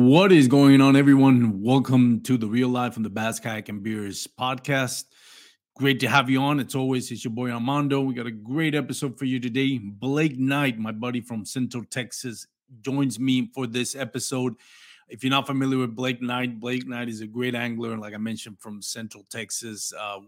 What is going on, everyone? Welcome to the Real Life from the Bass Kayak and Beers podcast. Great to have you on. It's always it's your boy Armando. We got a great episode for you today. Blake Knight, my buddy from Central Texas, joins me for this episode. If you're not familiar with Blake Knight, Blake Knight is a great angler, like I mentioned, from Central Texas. Uh,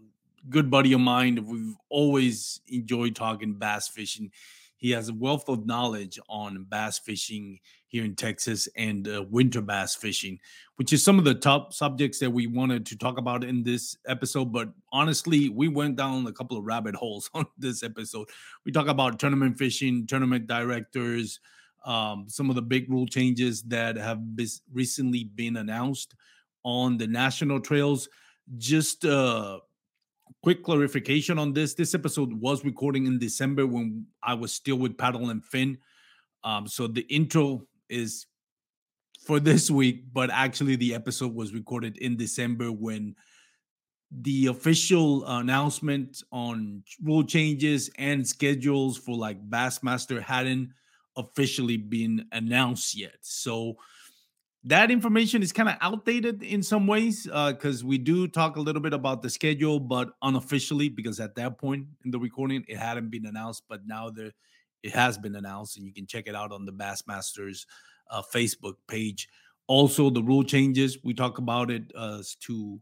good buddy of mine. We've always enjoyed talking bass fishing. He has a wealth of knowledge on bass fishing here in Texas and uh, winter bass fishing, which is some of the top subjects that we wanted to talk about in this episode. But honestly, we went down a couple of rabbit holes on this episode. We talk about tournament fishing, tournament directors, um, some of the big rule changes that have been recently been announced on the national trails. Just uh, quick clarification on this this episode was recording in december when i was still with paddle and fin um, so the intro is for this week but actually the episode was recorded in december when the official announcement on rule changes and schedules for like bassmaster hadn't officially been announced yet. So that information is kind of outdated in some ways because uh, we do talk a little bit about the schedule, but unofficially because at that point in the recording it hadn't been announced, but now there it has been announced, and you can check it out on the Bassmasters uh, Facebook page. Also, the rule changes we talk about it as to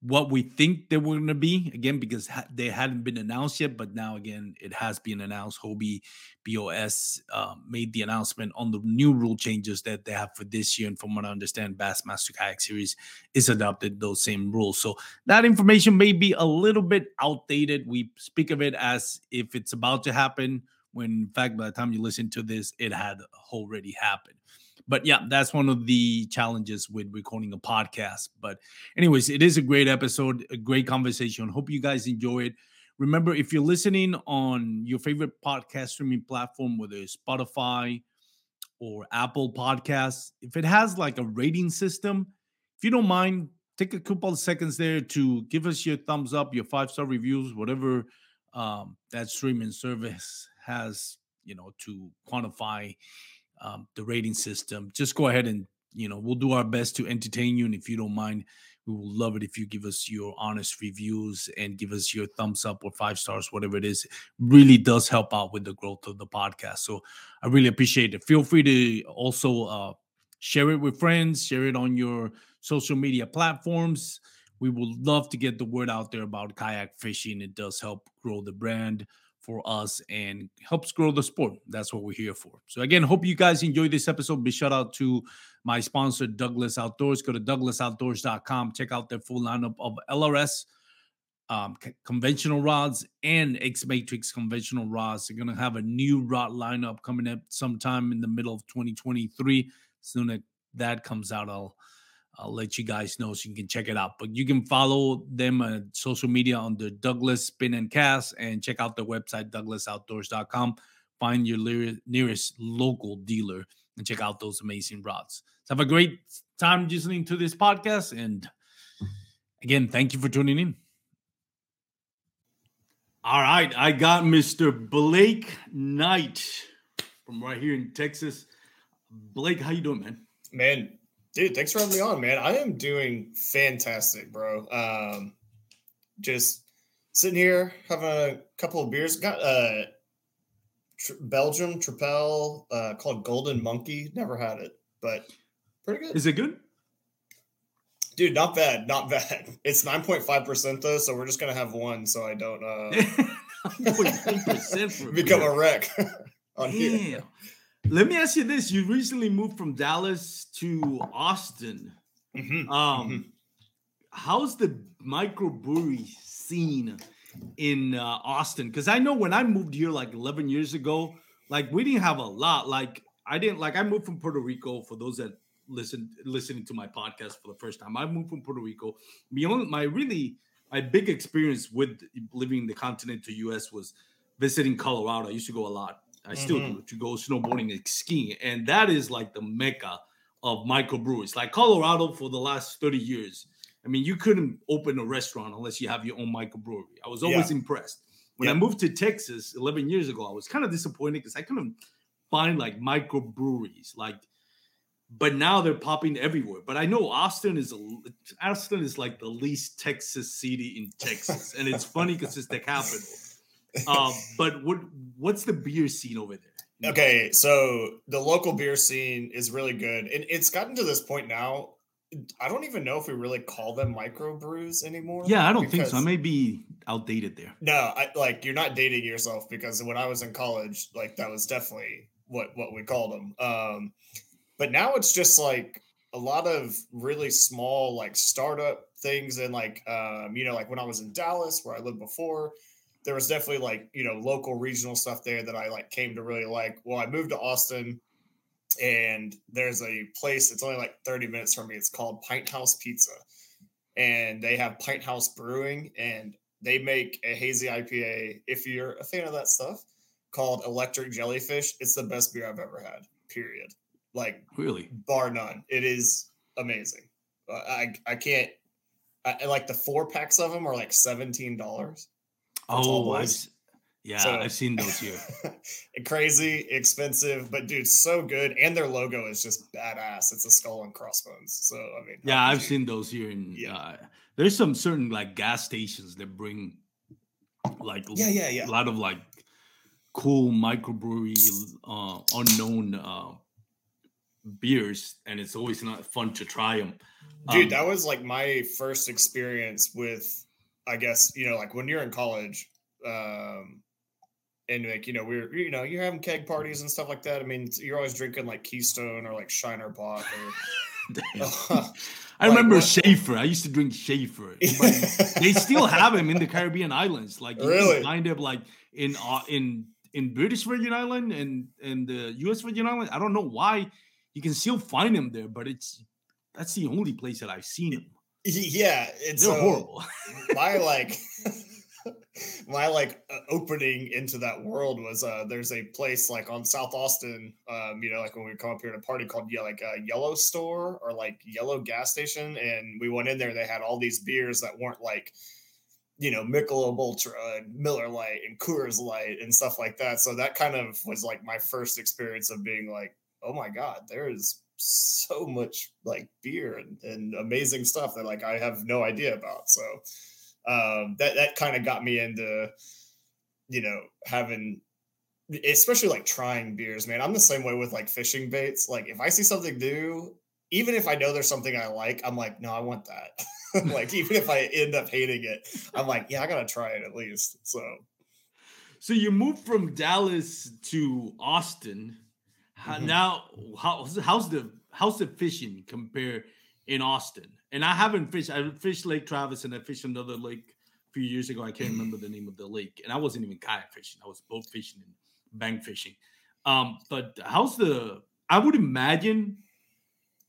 what we think they were going to be again because ha- they hadn't been announced yet but now again it has been announced. Hobie bos uh, made the announcement on the new rule changes that they have for this year and from what i understand bassmaster kayak series is adopted those same rules. So that information may be a little bit outdated. We speak of it as if it's about to happen when in fact by the time you listen to this it had already happened but yeah, that's one of the challenges with recording a podcast. But, anyways, it is a great episode, a great conversation. Hope you guys enjoy it. Remember, if you're listening on your favorite podcast streaming platform, whether it's Spotify or Apple Podcasts, if it has like a rating system, if you don't mind, take a couple of seconds there to give us your thumbs up, your five star reviews, whatever um, that streaming service has, you know, to quantify um, the rating system. Just go ahead and you know we'll do our best to entertain you, and if you don't mind, we will love it if you give us your honest reviews and give us your thumbs up or five stars, whatever it is. Really does help out with the growth of the podcast. So I really appreciate it. Feel free to also uh, share it with friends, share it on your social media platforms. We would love to get the word out there about kayak fishing. It does help grow the brand for us and helps grow the sport. That's what we're here for. So again, hope you guys enjoyed this episode. Be shout out to my sponsor, Douglas Outdoors. Go to douglasoutdoors.com. Check out their full lineup of LRS um, conventional rods and X Matrix conventional rods. They're gonna have a new rod lineup coming up sometime in the middle of 2023. Soon as that comes out, I'll I'll let you guys know so you can check it out. But you can follow them on social media on the Douglas Spin and Cast and check out their website, douglasoutdoors.com. Find your nearest local dealer and check out those amazing rods. So have a great time listening to this podcast. And again, thank you for tuning in. All right, I got Mr. Blake Knight from right here in Texas. Blake, how you doing, man? Man, Dude, thanks for having me on, man. I am doing fantastic, bro. Um, just sitting here having a couple of beers. Got uh, tr- Belgium Tripel uh, called Golden Monkey. Never had it, but pretty good. Is it good? Dude, not bad, not bad. It's nine point five percent though, so we're just gonna have one, so I don't uh, become a wreck on here. Let me ask you this: You recently moved from Dallas to Austin. Mm-hmm. Um, mm-hmm. how's the microbrewery scene in uh, Austin? Because I know when I moved here like 11 years ago, like we didn't have a lot. Like I didn't like I moved from Puerto Rico. For those that listen listening to my podcast for the first time, I moved from Puerto Rico. Beyond my really my big experience with living in the continental U.S. was visiting Colorado. I used to go a lot I mm-hmm. still do to go snowboarding and skiing, and that is like the mecca of microbreweries. Like Colorado for the last thirty years. I mean, you couldn't open a restaurant unless you have your own microbrewery. I was always yeah. impressed. When yeah. I moved to Texas 11 years ago, I was kind of disappointed because I couldn't find like microbreweries. Like but now they're popping everywhere. But I know Austin is a Austin is like the least Texas city in Texas, and it's funny because it's the capital. Um, but what what's the beer scene over there? Okay, so the local beer scene is really good, and it's gotten to this point now. I don't even know if we really call them microbrews anymore. Yeah, I don't think so. I may be outdated there. No, I like you're not dating yourself because when I was in college, like that was definitely what what we called them. Um, but now it's just like a lot of really small like startup things and like um, you know like when I was in Dallas where I lived before, there was definitely like you know local regional stuff there that I like came to really like. Well, I moved to Austin and there's a place it's only like 30 minutes from me. It's called Pinthouse pizza. And they have Pinthouse brewing and they make a hazy ipa if you're a fan of that stuff called electric jellyfish. It's the best beer i've ever had period. Like really? bar none. It is amazing. I i can't I, like the four packs of them are like $17 oh I've, yeah, so, I've seen those here. crazy, expensive, but dude, so good. And their logo is just badass. It's a skull and crossbones. So I mean, yeah, I've you... seen those here. And yeah, uh, there's some certain like gas stations that bring like yeah, yeah, yeah, a lot of like cool microbrewery, uh, unknown uh, beers, and it's always not fun to try them. Dude, um, that was like my first experience with, I guess you know, like when you're in college. Um, and like you know we're you know you're having keg parties and stuff like that. I mean, you're always drinking like Keystone or like Shiner Bock or. uh, I like remember what? Schaefer. I used to drink Schaefer. they still have them in the Caribbean islands. Like you really? find them like in uh, in in British Virgin Island and and the U.S. Virgin Island. I don't know why you can still find them there, but it's that's the only place that I've seen them. Yeah, it's they're uh, horrible. my like my like uh, opening into that world was uh there's a place like on South Austin, um, you know, like when we come up here to party called yeah, like a Yellow Store or like Yellow Gas Station, and we went in there. They had all these beers that weren't like, you know, Michelob Ultra, and Miller Light and Coors Light, and stuff like that. So that kind of was like my first experience of being like, oh my god, there is so much like beer and, and amazing stuff that like I have no idea about. So um, that that kind of got me into you know having especially like trying beers man. I'm the same way with like fishing baits. Like if i see something new even if i know there's something i like i'm like no i want that. Like even if i end up hating it i'm like yeah i gotta try it at least so. So you moved from dallas to austin mm-hmm. now how's, how's the how's the fishing compare in austin and I haven't fished. I fished Lake Travis and I fished another lake a few years ago. I can't remember the name of the lake, and I wasn't even kayak fishing. I was boat fishing and bank fishing. Um, but how's the? I would imagine,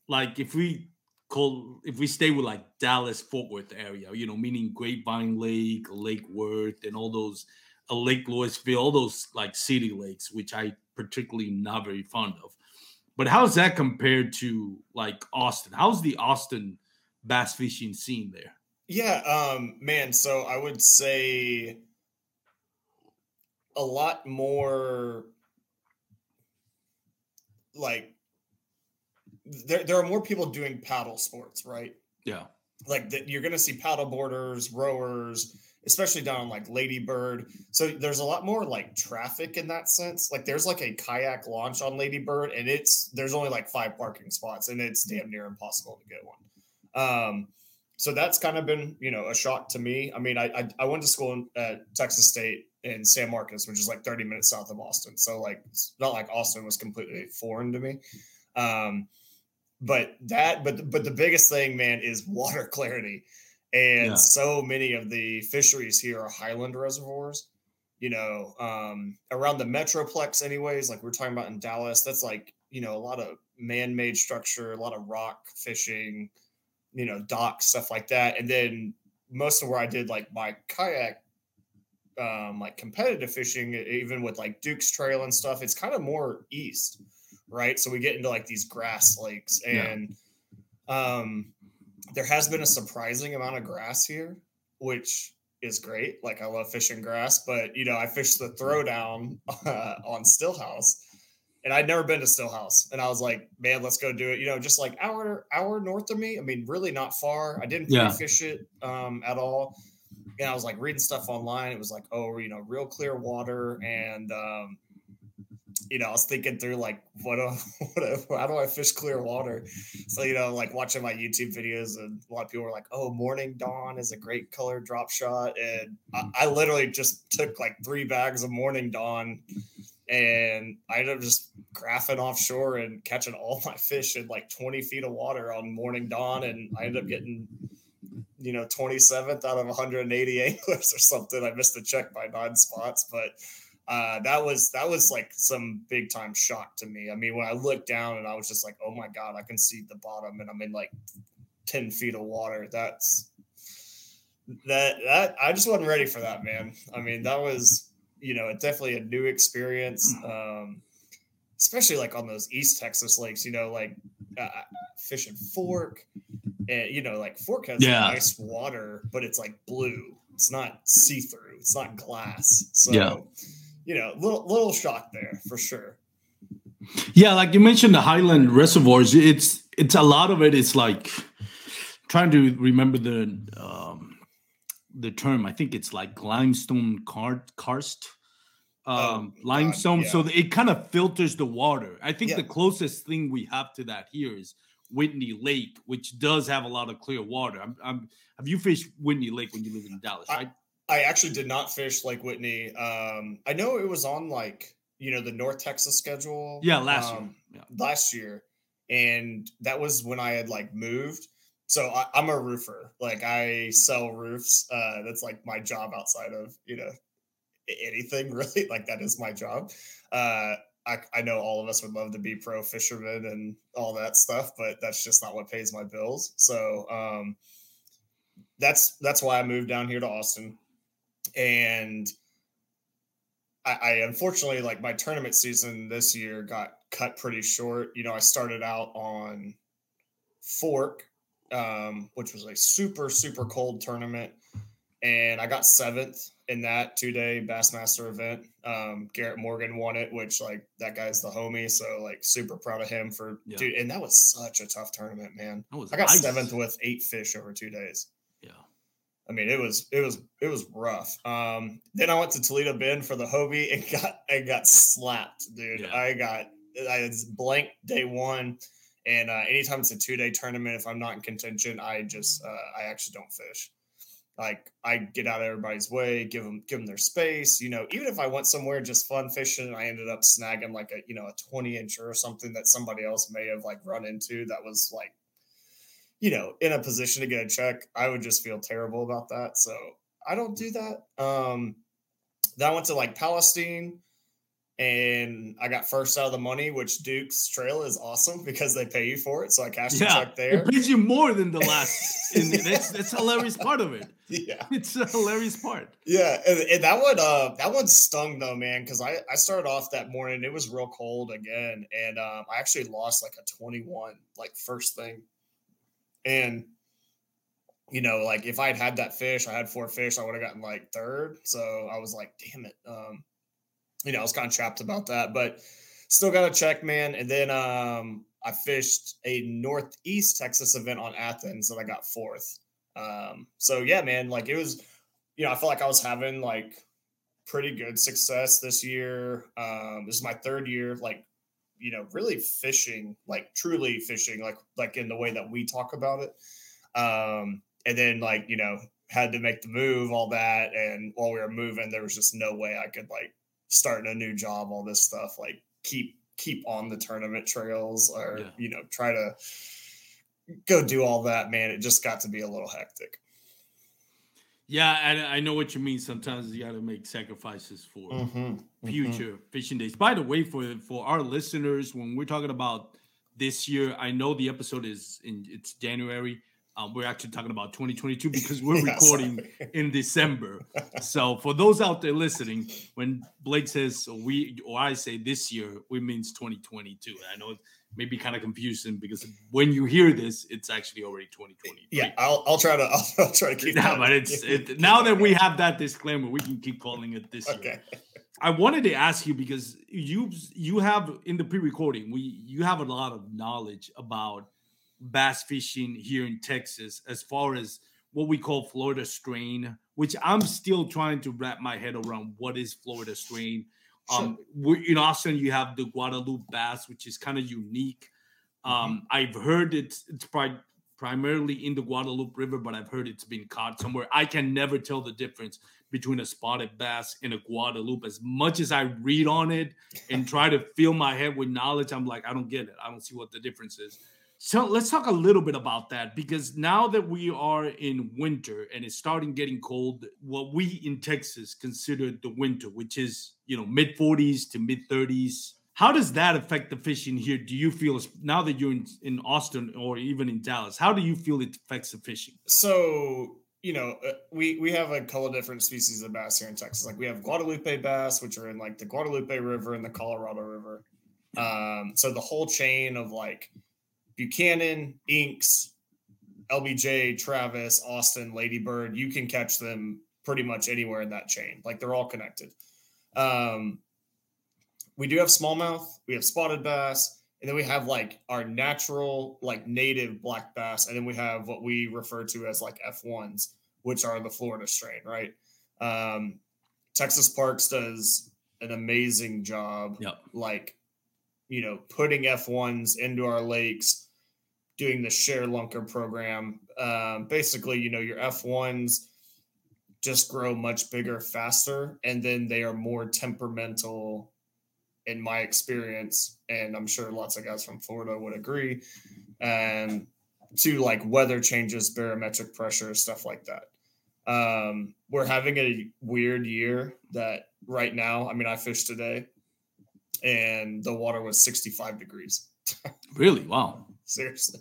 like if we call if we stay with like Dallas Fort Worth area, you know, meaning Grapevine Lake, Lake Worth, and all those, uh, Lake Lewisville, all those like city lakes, which I particularly not very fond of. But how's that compared to like Austin? How's the Austin bass fishing scene there? Yeah, um, man. So I would say a lot more like there, there are more people doing paddle sports, right? Yeah. Like that you're gonna see paddle boarders, rowers, especially down on like Ladybird. So there's a lot more like traffic in that sense. Like there's like a kayak launch on Ladybird, and it's there's only like five parking spots, and it's damn near impossible to get one. Um, so that's kind of been, you know, a shock to me. I mean, I I, I went to school in, at Texas State in San Marcos, which is like 30 minutes south of Austin. So like, it's not like Austin was completely foreign to me. Um, but that, but but the biggest thing, man, is water clarity. And yeah. so many of the fisheries here are highland reservoirs. You know, um, around the metroplex, anyways. Like we're talking about in Dallas, that's like you know a lot of man-made structure, a lot of rock fishing, you know, docks, stuff like that. And then most of where I did like my kayak, um, like competitive fishing, even with like Duke's Trail and stuff, it's kind of more east, right? So we get into like these grass lakes, and yeah. um, there has been a surprising amount of grass here, which is great. Like I love fishing grass, but you know, I fished the throwdown uh, on Stillhouse and I'd never been to Stillhouse, and I was like, man, let's go do it. You know, just like hour hour north of me. I mean, really not far. I didn't Yeah. fish it um, at all. And I was like reading stuff online. It was like, oh, you know, real clear water, and um, you know, I was thinking through like, what, do, what, how do I fish clear water? So you know, like watching my YouTube videos, and a lot of people were like, oh, morning dawn is a great color drop shot, and I, I literally just took like three bags of morning dawn and I ended up just graphing offshore and catching all my fish in like 20 feet of water on morning dawn. And I ended up getting, you know, 27th out of 180 anglers or something. I missed the check by nine spots, but uh, that was that was like some big time shock to me. I mean, when I looked down and I was just like, oh my god, I can see the bottom, and I'm in like 10 feet of water. That's that that I just wasn't ready for that, man. I mean, that was you know definitely a new experience, um, especially like on those East Texas lakes. You know, like uh, fishing Fork, and you know, like Fork has Yeah. nice water, but it's like blue. It's not see through. It's not glass. So, Yeah. You know, little little shock there for sure. Yeah, like you mentioned the highland reservoirs. It's it's a lot of it is like trying to remember the um the term. I think it's like limestone car- karst. Um, Oh, God, limestone, so it kind of filters the water. I think Yeah. the closest thing we have to that here is Whitney Lake, which does have a lot of clear water. I'm, I'm, have you fished Whitney Lake when you live in Dallas, right? I actually did not fish Lake Whitney. Um, I know it was on like you know the North Texas schedule. Yeah, last um, year. last year, and that was when I had like moved. So I, I'm a roofer. Like I sell roofs. Uh, that's like my job outside of you know anything really. Like that is my job. Uh, I, I know all of us would love to be pro fishermen and all that stuff, but that's just not what pays my bills. So um, that's that's why I moved down here to Austin, and I, I unfortunately like my tournament season this year got cut pretty short. You know, I started out on Fork, um, which was a super super cold tournament, and I got seventh in that two day Bassmaster event. Um, Garrett Morgan won it, which like that guy's the homie, so like super proud of him for Yeah. dude. And that was such a tough tournament, man. I got ice. seventh with eight fish over two days. I mean, it was it was it was rough. Um, then I went to Toledo Bend for the Hobie and got I got slapped, dude. Yeah. I got I blank day one, and uh, anytime it's a two day tournament, if I'm not in contention, I just uh, I actually don't fish. Like I get out of everybody's way, give them give them their space. You know, even if I went somewhere just fun fishing, I ended up snagging like a you know a 20 incher or something that somebody else may have like run into that was like you know, in a position to get a check, I would just feel terrible about that. So I don't do that. Um, then I went to like Palestine and I got first out of the money, which Duke's trail is awesome because they pay you for it. So I cashed a Yeah, check there. it pays you more than the last. and that's that's a hilarious part of it. yeah. It's a hilarious part. Yeah. And, and that one, uh, that one stung though, man. Cause I, I started off that morning. It was real cold again. And, um, I actually lost like a 21, like first thing. And, you know, like if I had had that fish, I had four fish, I would have gotten like third. So I was like, damn it. Um, you know, I was kind of trapped about that, but still got a check, man. And then um, I fished a Northeast Texas event on Athens and I got fourth. Um, so yeah, man, like it was, you know, I felt like I was having like pretty good success this year. Um, this is my third year, like, you know, really fishing, like truly fishing, like like in the way that we talk about it. Um, and then like, you know, had to make the move, all that. And while we were moving, there was just no way I could like start a new job, all this stuff, like keep keep on the tournament trails or Yeah. you know, try to go do all that, man. It just got to be a little hectic. Yeah, and I know what you mean. Sometimes you got to make sacrifices for Mm-hmm. future fishing days. By the way, for for our listeners, when we're talking about this year, I know the episode is in it's January. Um, we're actually talking about 2022 because we're Yeah, recording sorry. in December. So for those out there listening, when Blake says we or I say this year, we means 2022. I know may be kind of confusing because when you hear this, it's actually already 2020. Yeah, I'll I'll try to I'll, I'll try to keep. Yeah, that- but it's it, now that we have that disclaimer, we can keep calling it this year. okay. I wanted to ask you because you you have in the pre-recording we you have a lot of knowledge about bass fishing here in Texas as far as what we call Florida strain, which I'm still trying to wrap my head around what is Florida strain. Um, in Austin, you have the Guadalupe bass, which is kind of unique. Mm-hmm. Um, mm-hmm. I've heard it's it's pri- primarily in the Guadalupe River, but I've heard it's been caught somewhere. I can never tell the difference between a spotted bass and a Guadalupe. As much as I read on it and try to fill my head with knowledge, I'm like, I don't get it. I don't see what the difference is. So let's talk a little bit about that because now that we are in winter and it's starting getting cold, what we in Texas consider the winter, which is you know mid 40s to mid 30s. How does that affect the fishing here? Do you feel now that you're in, in Austin or even in Dallas? How do you feel it affects the fishing? So you know, uh, we we have a couple of different species of bass here in Texas. Like we have Guadalupe bass, which are in like the Guadalupe River and the Colorado River. Um, so the whole chain of like Buchanan, Inks, LBJ, Travis, Austin, Ladybird, you can catch them pretty much anywhere in that chain. Like they're all connected. Um, we do have smallmouth, we have spotted bass, and then we have like our natural like native black bass and then we have what we refer to as like f1s which are the florida strain right um, texas parks does an amazing job yep. like you know putting f1s into our lakes doing the ShareLunker program um, basically you know your f1s just grow much bigger faster and then they are more temperamental in my experience, and I'm sure lots of guys from Florida would agree, and to like weather changes, barometric pressure, stuff like that. Um, we're having a weird year that right now, I mean, I fished today and the water was 65 degrees. really? Wow. Seriously.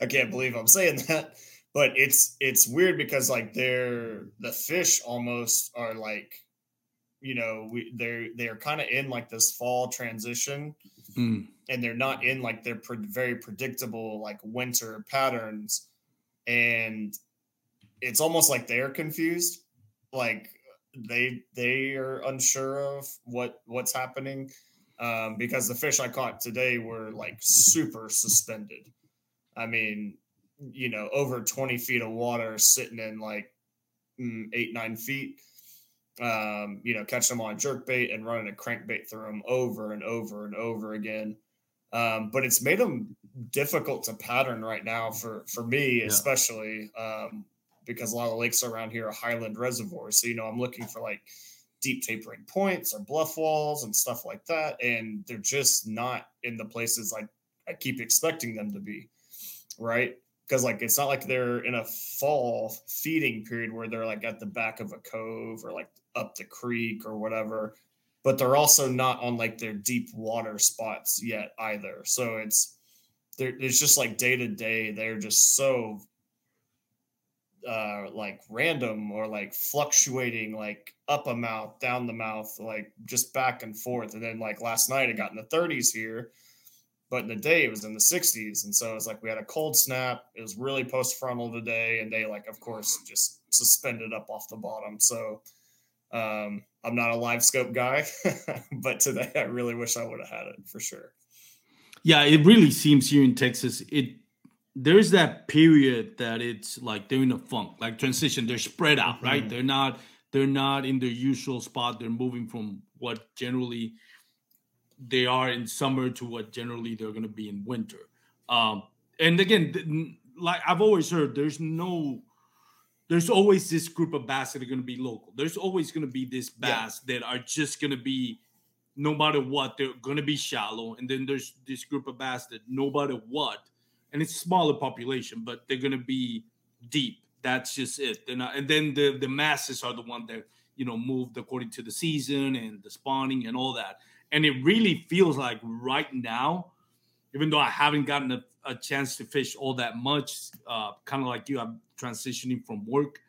I can't believe I'm saying that. But it's it's weird because like they're the fish almost are like you know we they're they're kind of in like this fall transition mm. and they're not in like their pre- very predictable like winter patterns and it's almost like they're confused like they they are unsure of what what's happening um, because the fish i caught today were like super suspended i mean you know over 20 feet of water sitting in like mm, eight nine feet um, you know, catching them on jerk bait and running a crankbait through them over and over and over again. Um, but it's made them difficult to pattern right now for for me, yeah. especially um, because a lot of lakes around here are highland reservoirs. So you know, I'm looking for like deep tapering points or bluff walls and stuff like that, and they're just not in the places like I keep expecting them to be. Right? Because like it's not like they're in a fall feeding period where they're like at the back of a cove or like up the creek or whatever but they're also not on like their deep water spots yet either. So it's it's just like day to day they're just so uh like random or like fluctuating like up a mouth down the mouth like just back and forth. And then like last night it got in the 30s here but in the day it was in the 60s and so it's like we had a cold snap. It was really post frontal today and they like of course just suspended up off the bottom. So um, i'm not a LiveScope guy but today i really wish i would have had it for sure. Yeah it really seems here in texas it there's that period that it's like they're in a funk like transition. They're spread out right? Mm-hmm. they're not they're not in their usual spot. They're moving from what generally they are in summer to what generally they're going to be in winter. Um, and again, like I've always heard, there's no, there's always this group of bass that are going to be local. There's always going to be this bass yeah. that are just going to be, no matter what, they're going to be shallow. And then there's this group of bass that no matter what, and it's smaller population, but they're going to be deep. That's just it. Not, and then the the masses are the one that you know moved according to the season and the spawning and all that. And it really feels like right now, even though I haven't gotten a, a chance to fish all that much, uh, kind of like you, I'm transitioning from work.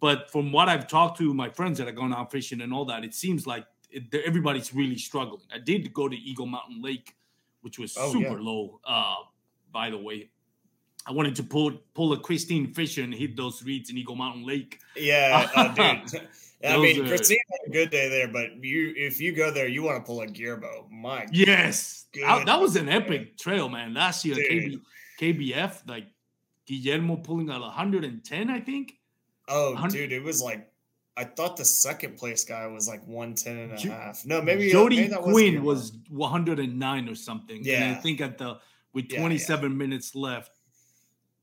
But from what I've talked to my friends that are going out fishing and all that, it seems like it, everybody's really struggling. I did go to Eagle Mountain Lake, which was oh, super yeah. low, uh, by the way. I wanted to pull pull a Christine Fisher and hit those reeds in Eagle Mountain Lake. Yeah, uh, dude. I mean, Christine had a good day there, but you if you go there, you want to pull a Guillermo. My yes, I, that was an epic trail, man. Last year, KB, KBF, like Guillermo pulling out 110, I think. Oh, dude, it was like I thought the second place guy was like 110 and a jo- half. No, maybe uh, Jody maybe Quinn was, was 109 or something. Yeah. And I think at the with 27 yeah, yeah. minutes left,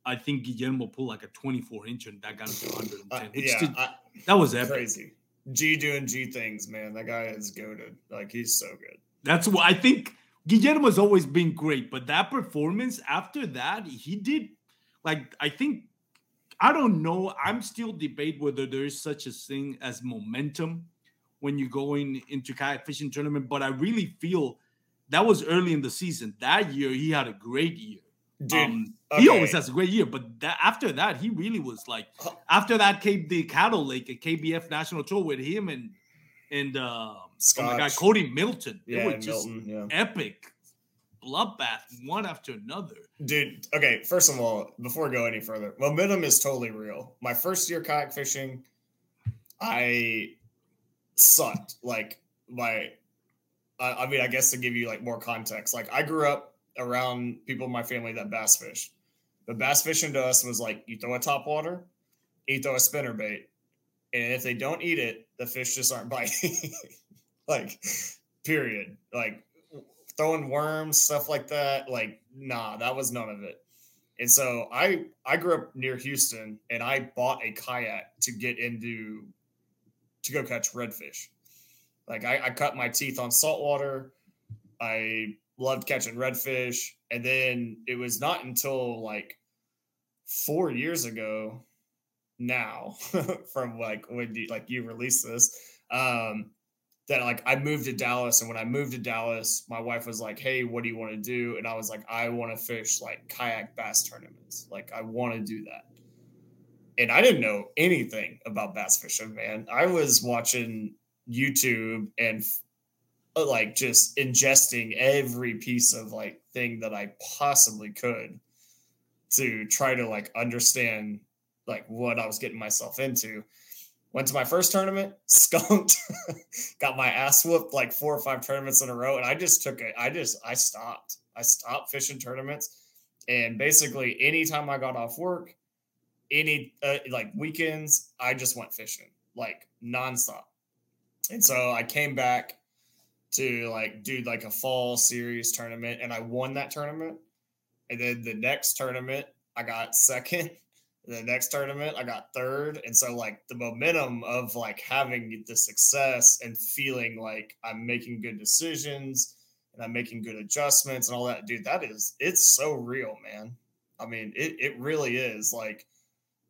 I think Guillermo pulled like a 24 inch and that got him to 110. Uh, yeah, did, I, that was epic. crazy. G doing G things, man. That guy is goaded. Like he's so good. That's what I think. Guillermo's always been great, but that performance after that, he did like I think I don't know. I'm still debate whether there is such a thing as momentum when you're going into kayak fishing tournament, but I really feel that was early in the season. That year he had a great year. Dude, um, okay. he always has a great year, but that, after that, he really was like after that came the Caddo Lake at KBF National Tour with him and and uh, oh my god, Cody Milton. Yeah, it was just Milton, yeah. epic bloodbath one after another. Dude, okay, first of all, before we go any further, momentum is totally real. My first year kayak fishing, I sucked. Like my I, I mean, I guess to give you like more context, like I grew up around people in my family that bass fish. But bass fishing to us was like you throw a top water, you throw a spinner bait, and if they don't eat it, the fish just aren't biting. like, period. Like throwing worms, stuff like that. Like, nah, that was none of it. And so I I grew up near Houston and I bought a kayak to get into to go catch redfish. Like I, I cut my teeth on saltwater. I loved catching redfish. And then it was not until like four years ago now from like when you like you released this um that like I moved to Dallas and when I moved to Dallas, my wife was like, "Hey, what do you want to do?" And I was like, "I want to fish like kayak bass tournaments. Like I want to do that." And I didn't know anything about bass fishing, man. I was watching YouTube and like just ingesting every piece of like thing that I possibly could to try to like understand like what I was getting myself into. Went to my first tournament, skunked, got my ass whooped like four or five tournaments in a row. And I just took it. I just, I stopped. I stopped fishing tournaments. And basically, anytime I got off work, any uh, like weekends, I just went fishing like nonstop. And so I came back to like do like a fall series tournament and I won that tournament. And then the next tournament, I got second. The next tournament i got third. And so like the momentum of like having the success and feeling like i'm making good decisions and i'm making good adjustments and all that dude that is it's so real man. I mean it, it really is like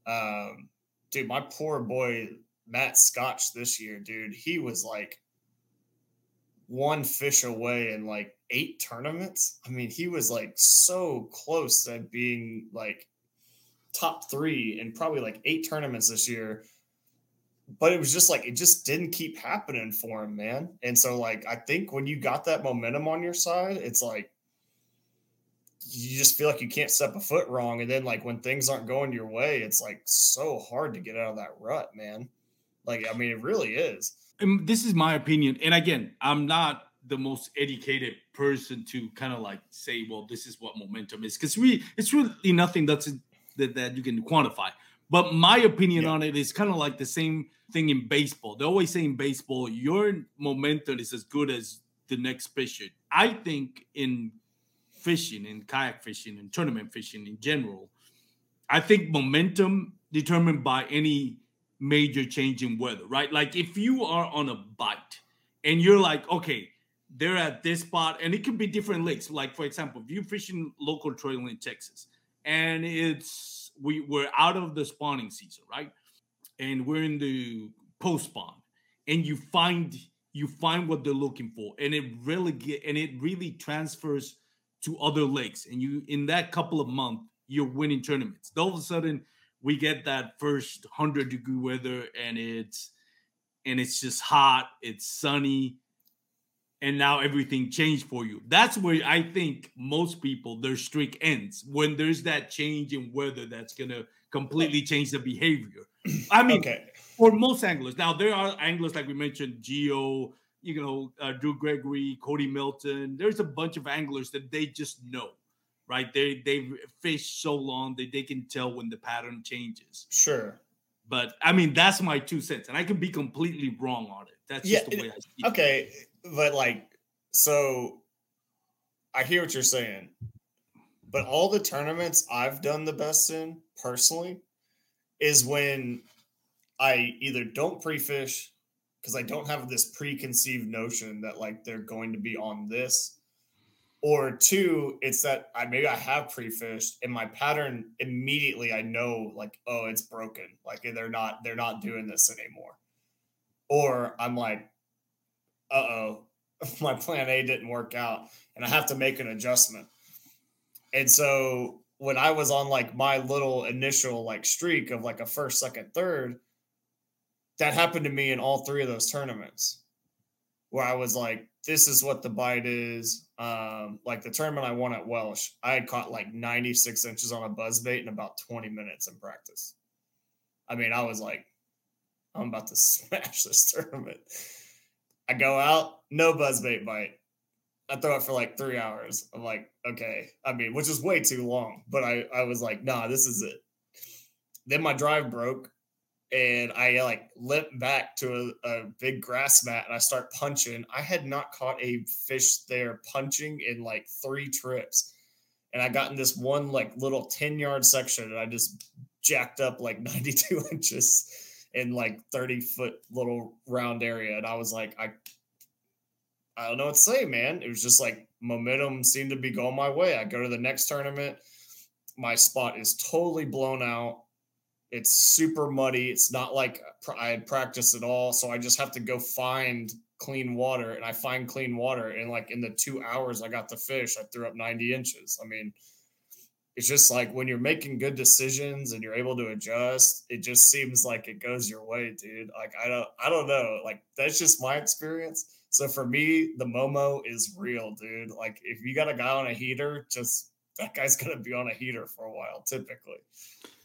um dude my poor boy matt scotch this year dude he was like one fish away in like eight tournaments i mean he was like so close to being like top three in probably like eight tournaments this year. But it was just like it just didn't keep happening for him, man. And so like I think when you got that momentum on your side, it's like you just feel like you can't step a foot wrong. And then like when things aren't going your way, it's like so hard to get out of that rut, man. Like, I mean, it really is. And this is my opinion. And again, I'm not the most educated person to kind of like say, well, this is what momentum is. Because we it's really nothing that's that, that you can quantify. But my opinion yeah. on it is kind of like the same thing in baseball. They always say in baseball, your momentum is as good as the next pitcher. I think in fishing, in kayak fishing, and tournament fishing in general, I think momentum determined by any major change in weather, right? Like if you are on a bite and you're like, okay, they're at this spot, and it can be different lakes. Like for example, if you're fishing local trail in Texas, and it's we we're out of the spawning season, right? And we're in the post spawn, and you find you find what they're looking for, and it really get and it really transfers to other lakes, and you in that couple of months you're winning tournaments. All of a sudden, we get that first hundred degree weather, and it's and it's just hot, it's sunny, and now everything changed for you. That's where I think most people their streak ends when there's that change in weather that's gonna completely change the behavior. I mean, okay. for most anglers. Now there are anglers like we mentioned, Geo, you know, uh, Drew Gregory, Cody Milton. There's a bunch of anglers that they just know, right? They they fish so long that they can tell when the pattern changes. Sure. But I mean, that's my two cents, and I can be completely wrong on it. That's yeah, just the way I see okay. it. Okay, but like, so I hear what you're saying, but all the tournaments I've done the best in personally is when I either don't pre-fish because I don't have this preconceived notion that like they're going to be on this, or two, it's that I maybe I have pre-fished and my pattern immediately I know like oh it's broken. Like they're not they're not doing this anymore, or I'm like uh oh my plan A didn't work out and I have to make an adjustment, and so when I was on like my little initial like streak of like a first, second, third, that happened to me in all three of those tournaments where I was like, this is what the bite is. Um, like the tournament I won at Welsh, I had caught like 96 inches on a buzz bait in about 20 minutes in practice. I mean, I was like, I'm about to smash this tournament. I go out, no buzz bait bite. I throw it for like three hours. I'm like, okay. I mean, which is way too long, but I, I was like, nah, this is it. Then my drive broke and I like limp back to a, a, big grass mat and I start punching. I had not caught a fish there punching in like three trips. And I got in this one like little 10 yard section and I just jacked up like 92 inches in like 30 foot little round area. And I was like, I I don't know what to say, man. It was just like momentum seemed to be going my way. I go to the next tournament. My spot is totally blown out it's super muddy. It's not like I had practiced at all. So I just have to go find clean water and I find clean water. And like in the two hours I got the fish, I threw up 90 inches. I mean, it's just like when you're making good decisions and you're able to adjust, it just seems like it goes your way, dude. Like I don't I don't know. Like that's just my experience. So for me, the Momo is real, dude. Like if you got a guy on a heater, just that guy's gonna be on a heater for a while, typically.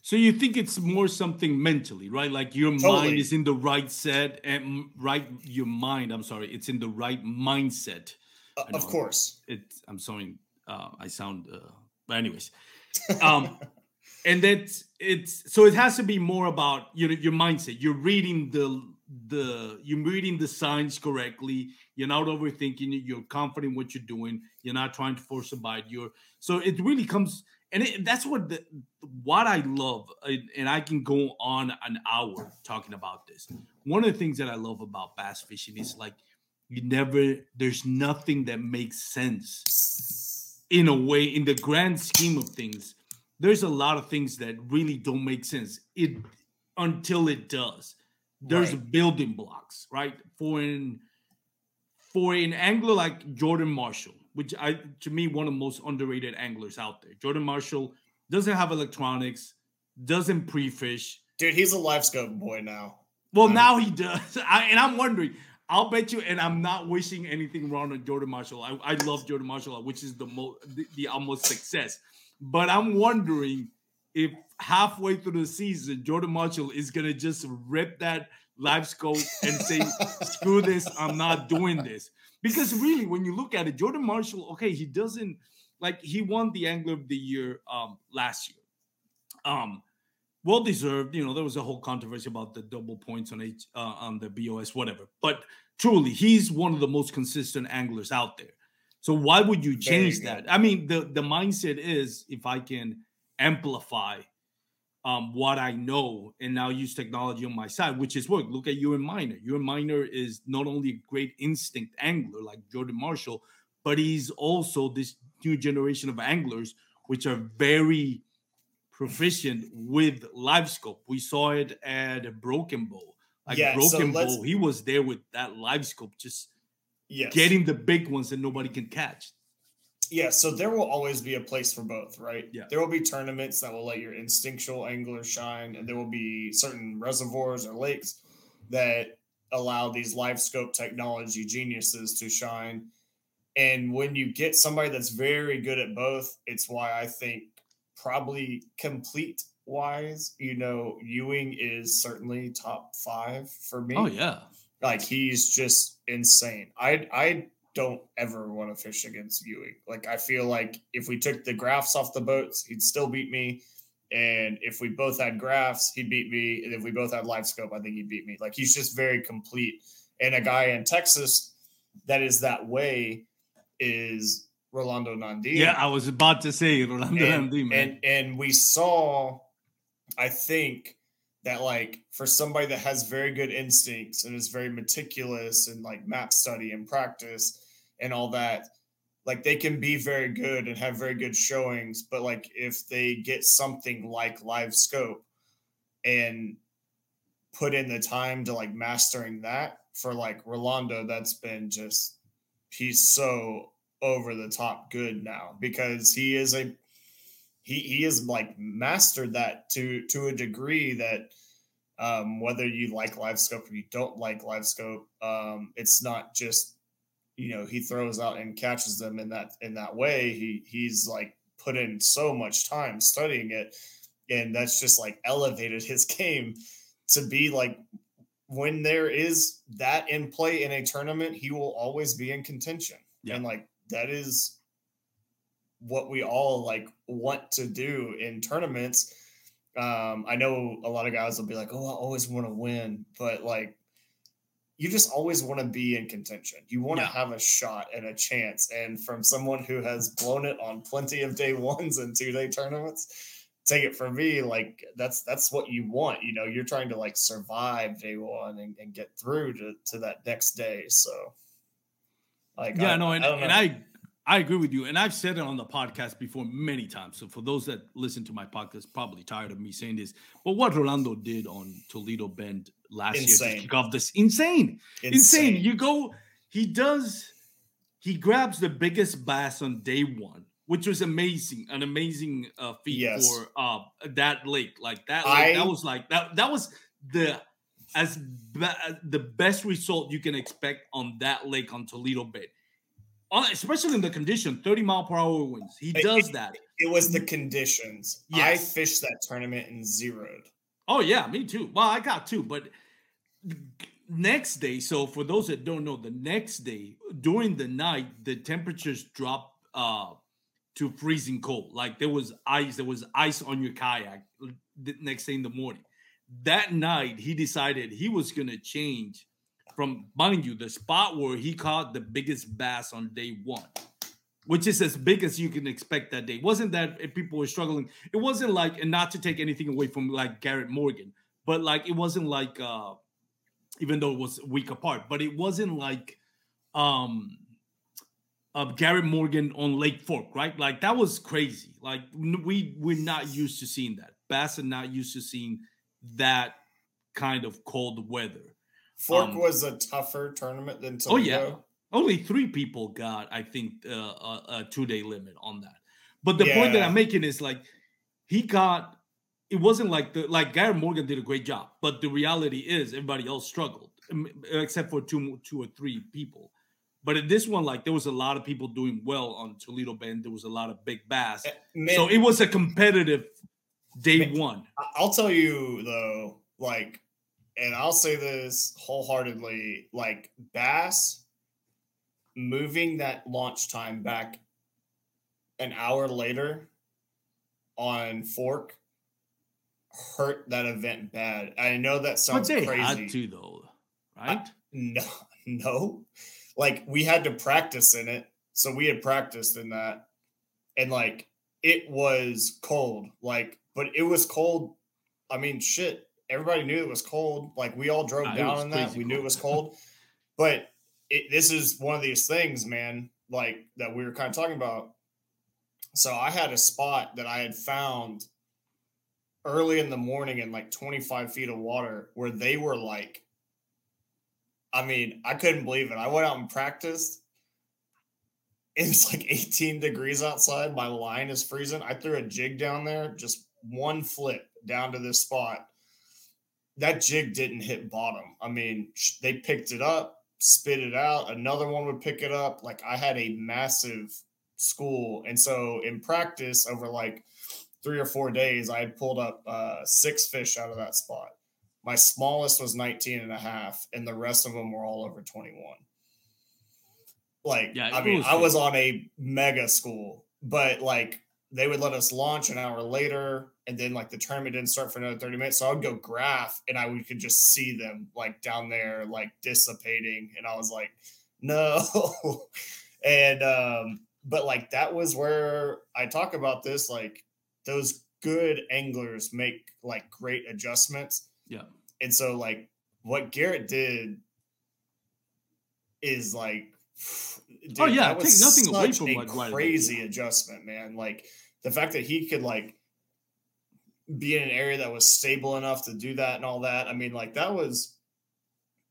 So you think it's more something mentally, right? Like your totally. mind is in the right set and right your mind. I'm sorry, it's in the right mindset. Uh, of course, it. I'm sorry, uh, I sound. Uh, but anyways, um, and that's it's so it has to be more about you know your mindset. You're reading the the you're reading the signs correctly. You're not overthinking it. You're confident in what you're doing. You're not trying to force a bite. You're so it really comes and it, that's what the, what I love, and I can go on an hour talking about this. One of the things that I love about bass fishing is like you never, there's nothing that makes sense in a way, in the grand scheme of things. There's a lot of things that really don't make sense. It until it does. There's right. building blocks, right? For an for an angler like Jordan Marshall, which I to me one of the most underrated anglers out there. Jordan Marshall doesn't have electronics, doesn't pre-fish. Dude, he's a LiveScope boy now. Well, um, now he does. I, and I'm wondering, I'll bet you, and I'm not wishing anything wrong on Jordan Marshall. I, I love Jordan Marshall, which is the most the, the almost success. But I'm wondering if halfway through the season, Jordan Marshall is gonna just rip that LiveScope and say, screw this, I'm not doing this. Because really, when you look at it, Jordan Marshall, okay, he doesn't like he won the Angler of the Year um last year. Um, well deserved. You know, there was a whole controversy about the double points on H uh, on the BOS, whatever. But truly, he's one of the most consistent anglers out there. So why would you change that? I mean, the the mindset is if I can amplify um, what I know and now use technology on my side, which is work. Look at Euan Minor. Euan Minor is not only a great instinct angler like Jordan Marshall, but he's also this new generation of anglers which are very proficient with LiveScope. We saw it at Broken Bow. Like yeah, Broken so Bow, he was there with that LiveScope, just yes. getting the big ones that nobody can catch yeah, so there will always be a place for both, right? Yeah. There will be tournaments that will let your instinctual anglers shine, and there will be certain reservoirs or lakes that allow these LiveScope technology geniuses to shine. And when you get somebody that's very good at both, it's why I think probably complete wise, you know, Ewing is certainly top five for me. Oh yeah. Like he's just insane. I I don't ever want to fish against Ewing. Like I feel like if we took the graphs off the boats, he'd still beat me. And if we both had graphs, he'd beat me. And if we both had LiveScope, I think he'd beat me. Like he's just very complete. And a guy in Texas that is that way is Rolando Nandin. Yeah, I was about to say Rolando and, man. And and we saw, I think that like for somebody that has very good instincts and is very meticulous and like map study and practice and all that, like they can be very good and have very good showings. But like if they get something like LiveScope and put in the time to like mastering that for like Rolando, that's been just he's so over the top good now because he is a he he is like mastered that to to a degree that um, whether you like LiveScope or you don't like LiveScope, um, it's not just you know he throws out and catches them in that in that way. He he's like put in so much time studying it, and that's just like elevated his game to be like when there is that in play in a tournament, he will always be in contention. Yeah. And like that is what we all like want to do in tournaments. Um, I know a lot of guys will be like, "Oh, I always want to win," but like, you just always want to be in contention. You want to yeah. have a shot and a chance. And from someone who has blown it on plenty of day ones and two day tournaments, take it from me, like that's that's what you want. You know, you're trying to like survive day one and, and get through to to that next day. So like, yeah, I, no, and I, and I I agree with you, and I've said it on the podcast before many times. So for those that listen to my podcast, probably tired of me saying this, but what Rolando did on Toledo Bend last insane. year to kick off this insane. insane, insane. You go, he does, he grabs the biggest bass on day one, which was amazing, an amazing uh, feat yes. for uh, that lake. Like that, lake, I, that was like that. That was the as be- the best result you can expect on that lake on Toledo Bay. On, especially in the condition, 30 mile per hour winds. He does it, that. It was the conditions. Yes. I fished that tournament and zeroed. Oh, yeah, me too. Well, I got two, but next day, so for those that don't know, the next day during the night, the temperatures dropped uh, to freezing cold. Like there was ice, there was ice on your kayak the next day in the morning that night he decided he was going to change from mind you the spot where he caught the biggest bass on day one which is as big as you can expect that day wasn't that people were struggling it wasn't like and not to take anything away from like garrett morgan but like it wasn't like uh even though it was a week apart but it wasn't like um uh, Garrett Morgan on Lake Fork, right? Like that was crazy. Like we we're not used to seeing that. Bass are not used to seeing that kind of cold weather. Fork um, was a tougher tournament than Toledo. Oh yeah, only three people got, I think, uh, a, a two day limit on that. But the yeah. point that I'm making is like he got. It wasn't like the like Gary Morgan did a great job, but the reality is everybody else struggled, except for two, two or three people. But in this one, like there was a lot of people doing well on Toledo Bend. There was a lot of big bass, eh, Man, so it was a competitive day Man, one. I'll tell you though, like, and I'll say this wholeheartedly, like Bass moving that launch time back an hour later on Fork hurt that event bad. I know that sounds but they crazy. Had to though, right? I, no, no. Like we had to practice in it, so we had practiced in that, and like it was cold. Like but it was cold. I mean, shit. Everybody knew it was cold. Like we all drove down on that. We cold. knew it was cold. but it, this is one of these things, man. Like that we were kind of talking about. So I had a spot that I had found early in the morning in like 25 feet of water where they were like, I mean, I couldn't believe it. I went out and practiced. It's like 18 degrees outside. My line is freezing. I threw a jig down there, just one flip down to this spot that jig didn't hit bottom. I mean, they picked it up, spit it out. Another one would pick it up. Like I had a massive school. And so in practice, over like three or four days, I had pulled up uh, six fish out of that spot. My smallest was 19 and a half, and the rest of them were all over 21. Like, yeah, I mean, was I was on a mega school, but like they would let us launch an hour later, and then like the tournament didn't start for another 30 minutes. So I would go graph and I would could just see them like down there, like dissipating. And I was like, no. and um, but like that was where I talk about this, like those good anglers make like great adjustments. Yeah. And so like what Garrett did is like dude, oh yeah, take nothing away from a like crazy adjustment, man. Like the fact that he could like be in an area that was stable enough to do that and all that. I mean, like that was,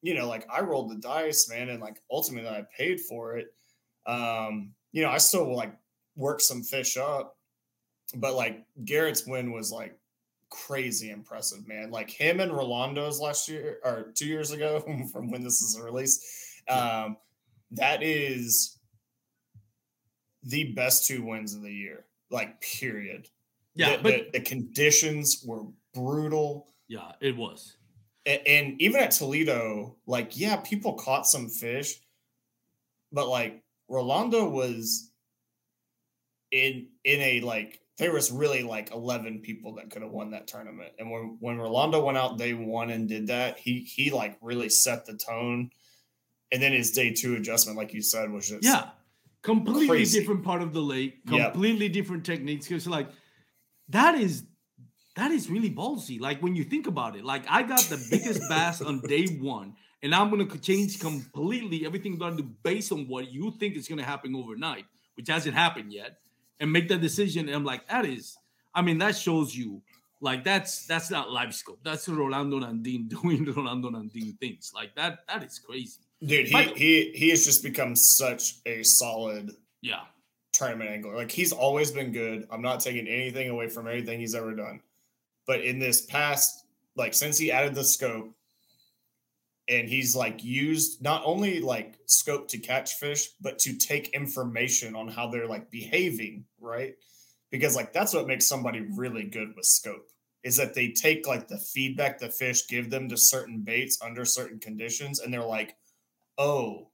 you know, like I rolled the dice, man, and like ultimately I paid for it. Um, you know, I still like work some fish up, but like Garrett's win was like crazy impressive, man. Like him and Rolando's last year or two years ago from when this is released. Um, that is the best two wins of the year, like period. Yeah, the, but the, the conditions were brutal. Yeah, it was. And, and even at Toledo, like, yeah, people caught some fish, but like Rolando was in in a like there was really like 11 people that could have won that tournament. And when when Rolando went out day 1 and did that, he he like really set the tone. And then his day 2 adjustment like you said was just Yeah. Completely crazy. different part of the lake, completely yep. different techniques cuz like that is that is really ballsy. Like when you think about it, like I got the biggest bass on day one, and I'm gonna change completely everything about it based on what you think is gonna happen overnight, which hasn't happened yet, and make that decision. And I'm like, that is, I mean, that shows you like that's that's not LiveScope. That's Rolando Nandin doing Rolando Nandin things. Like that, that is crazy. Dude, he he he has just become such a solid yeah tournament angler. Like he's always been good. I'm not taking anything away from anything he's ever done. But in this past, like since he added the scope, and he's like used not only like scope to catch fish, but to take information on how they're like behaving, right? Because like that's what makes somebody really good with scope is that they take like the feedback the fish give them to certain baits under certain conditions and they're like, "Oh,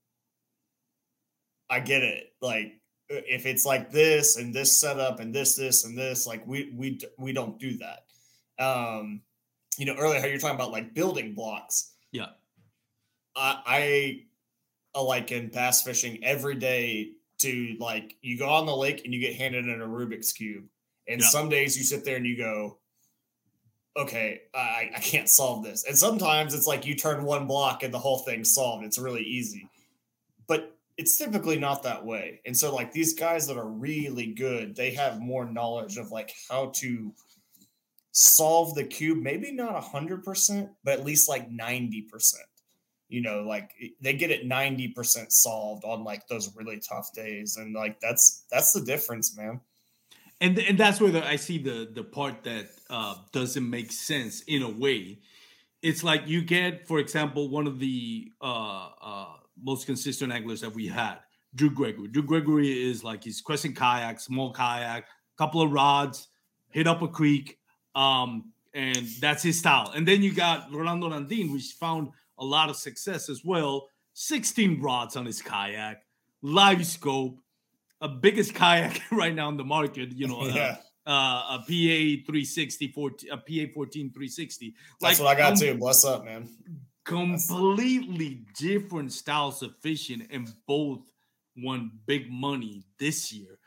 I get it." Like if it's like this and this setup and this this and this like we we we don't do that um you know earlier how you're talking about like building blocks yeah i i like in bass fishing every day to like you go on the lake and you get handed in a rubik's cube and yeah. some days you sit there and you go okay I, I can't solve this and sometimes it's like you turn one block and the whole thing's solved it's really easy but it's typically not that way. And so like these guys that are really good, they have more knowledge of like how to solve the cube, maybe not a hundred percent, but at least like 90%. You know, like they get it 90% solved on like those really tough days. And like that's that's the difference, man. And and that's where the, I see the the part that uh doesn't make sense in a way. It's like you get, for example, one of the uh uh most consistent anglers that we had. Drew Gregory. Drew Gregory is like he's crescent kayak, small kayak, couple of rods, hit up a creek, um, and that's his style. And then you got Rolando Nandin, which found a lot of success as well. 16 rods on his kayak, LiveScope, a biggest kayak right now in the market, you know, yeah. uh, uh, a PA 360, 14, a PA 14 360. That's like, what I got um, too. Bless up, man completely different styles of fishing and both won big money this year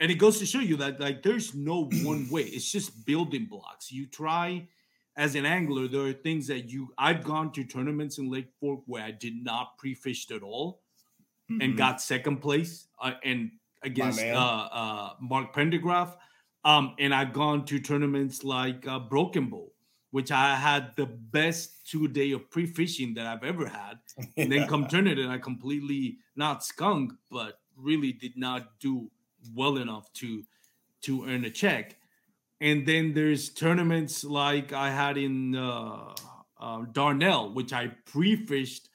and it goes to show you that like there's no one way it's just building blocks you try as an angler there are things that you i've gone to tournaments in lake fork where i did not pre-fished at all mm-hmm. and got second place uh, and against uh, uh, mark pendergraph um, and i've gone to tournaments like uh, broken bow which I had the best two day of pre fishing that I've ever had. And then come turn it, and I completely not skunk, but really did not do well enough to to earn a check. And then there's tournaments like I had in uh, uh, Dardanelle, which I pre-fished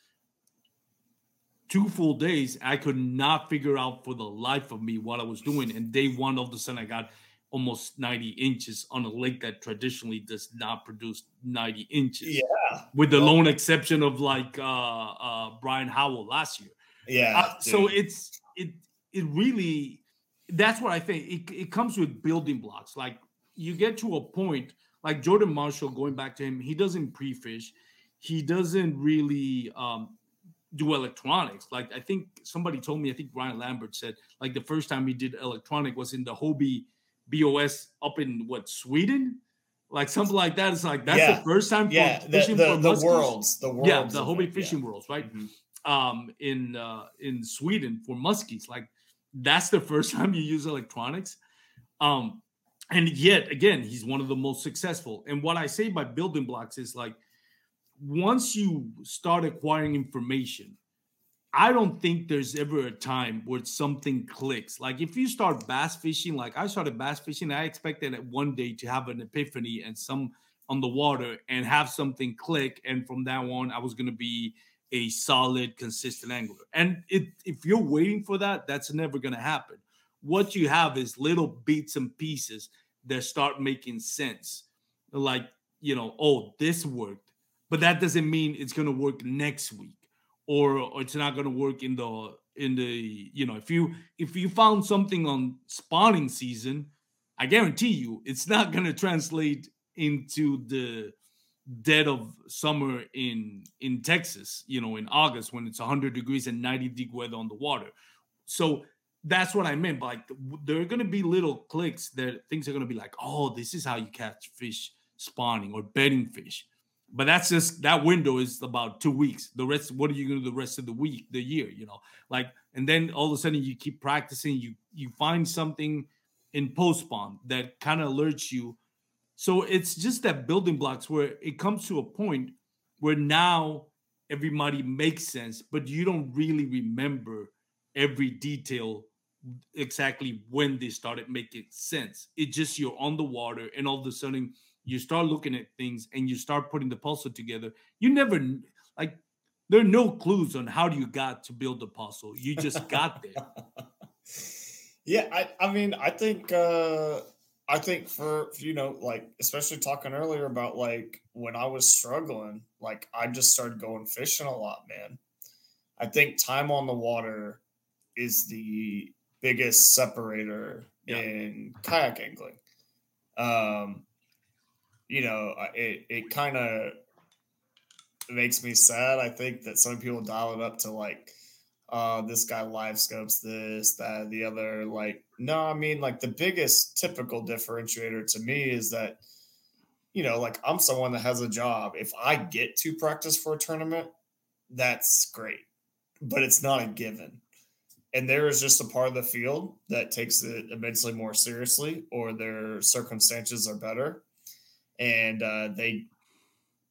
two full days. I could not figure out for the life of me what I was doing. And day one, all of a sudden, I got almost 90 inches on a lake that traditionally does not produce 90 inches. Yeah. With the lone exception of like uh, uh, Brian Howell last year. Yeah. Uh, so it's it it really that's what I think. It, it comes with building blocks. Like you get to a point like Jordan Marshall, going back to him, he doesn't pre-fish. He doesn't really um, do electronics. Like I think somebody told me, I think Ryan Lambert said, like the first time he did electronic was in the Hobie BOS up in what Sweden, like something like that. It's like that's Yeah. the first time yeah, for the, fishing the, for the worlds, the worlds, Yeah, the Hobie it, fishing worlds, right? Mhm. Um, in uh, in Sweden for muskies, like that's the first time you use electronics. Um, and yet again, he's one of the most successful. And what I say by building blocks is like once you start acquiring information, I don't think there's ever a time where something clicks. Like if you start bass fishing, like I started bass fishing, I expected at one day to have an epiphany and some on the water and have something click. And from that on, I was gonna be a solid, consistent angler. And it, if you're waiting for that, that's never gonna happen. What you have is little bits and pieces that start making sense. Like, you know, oh, this worked, but that doesn't mean it's gonna work next week or, or it's not going to work in the in the you know if you if you found something on spawning season i guarantee you it's not going to translate into the dead of summer in in texas you know in august when it's 100 degrees and 90 degree weather on the water. So that's what i meant by like there are going to be little clicks that things are going to be like oh this is how you catch fish spawning or bedding fish but that's just that window is about two weeks. The rest, what are you gonna do the rest of the week, the year, you know? Like, and then all of a sudden you keep practicing, you you find something in post spawn that kind of alerts you. So it's just that building blocks where it comes to a point where now everybody makes sense, but you don't really remember every detail exactly when they started making sense. It just you're on the water and all of a sudden you start looking at things and you start putting the puzzle together you never like there are no clues on how do you got to build the puzzle you just got there yeah, I, I mean, I think, uh, I think for you know, like especially talking earlier about like when I was struggling, like I just started going fishing a lot, man. I think time on the water is the biggest separator Yeah. in kayak angling. Um, you know, it it kind of makes me sad. I think that some people dial it up to like, uh, this guy live scopes this, that, the other. Like, no, I mean, like the biggest typical differentiator to me is that, you know, like I'm someone that has a job. If I get to practice for a tournament, that's great, but it's not a given. And there is just a part of the field that takes it immensely more seriously, or their circumstances are better, and uh, they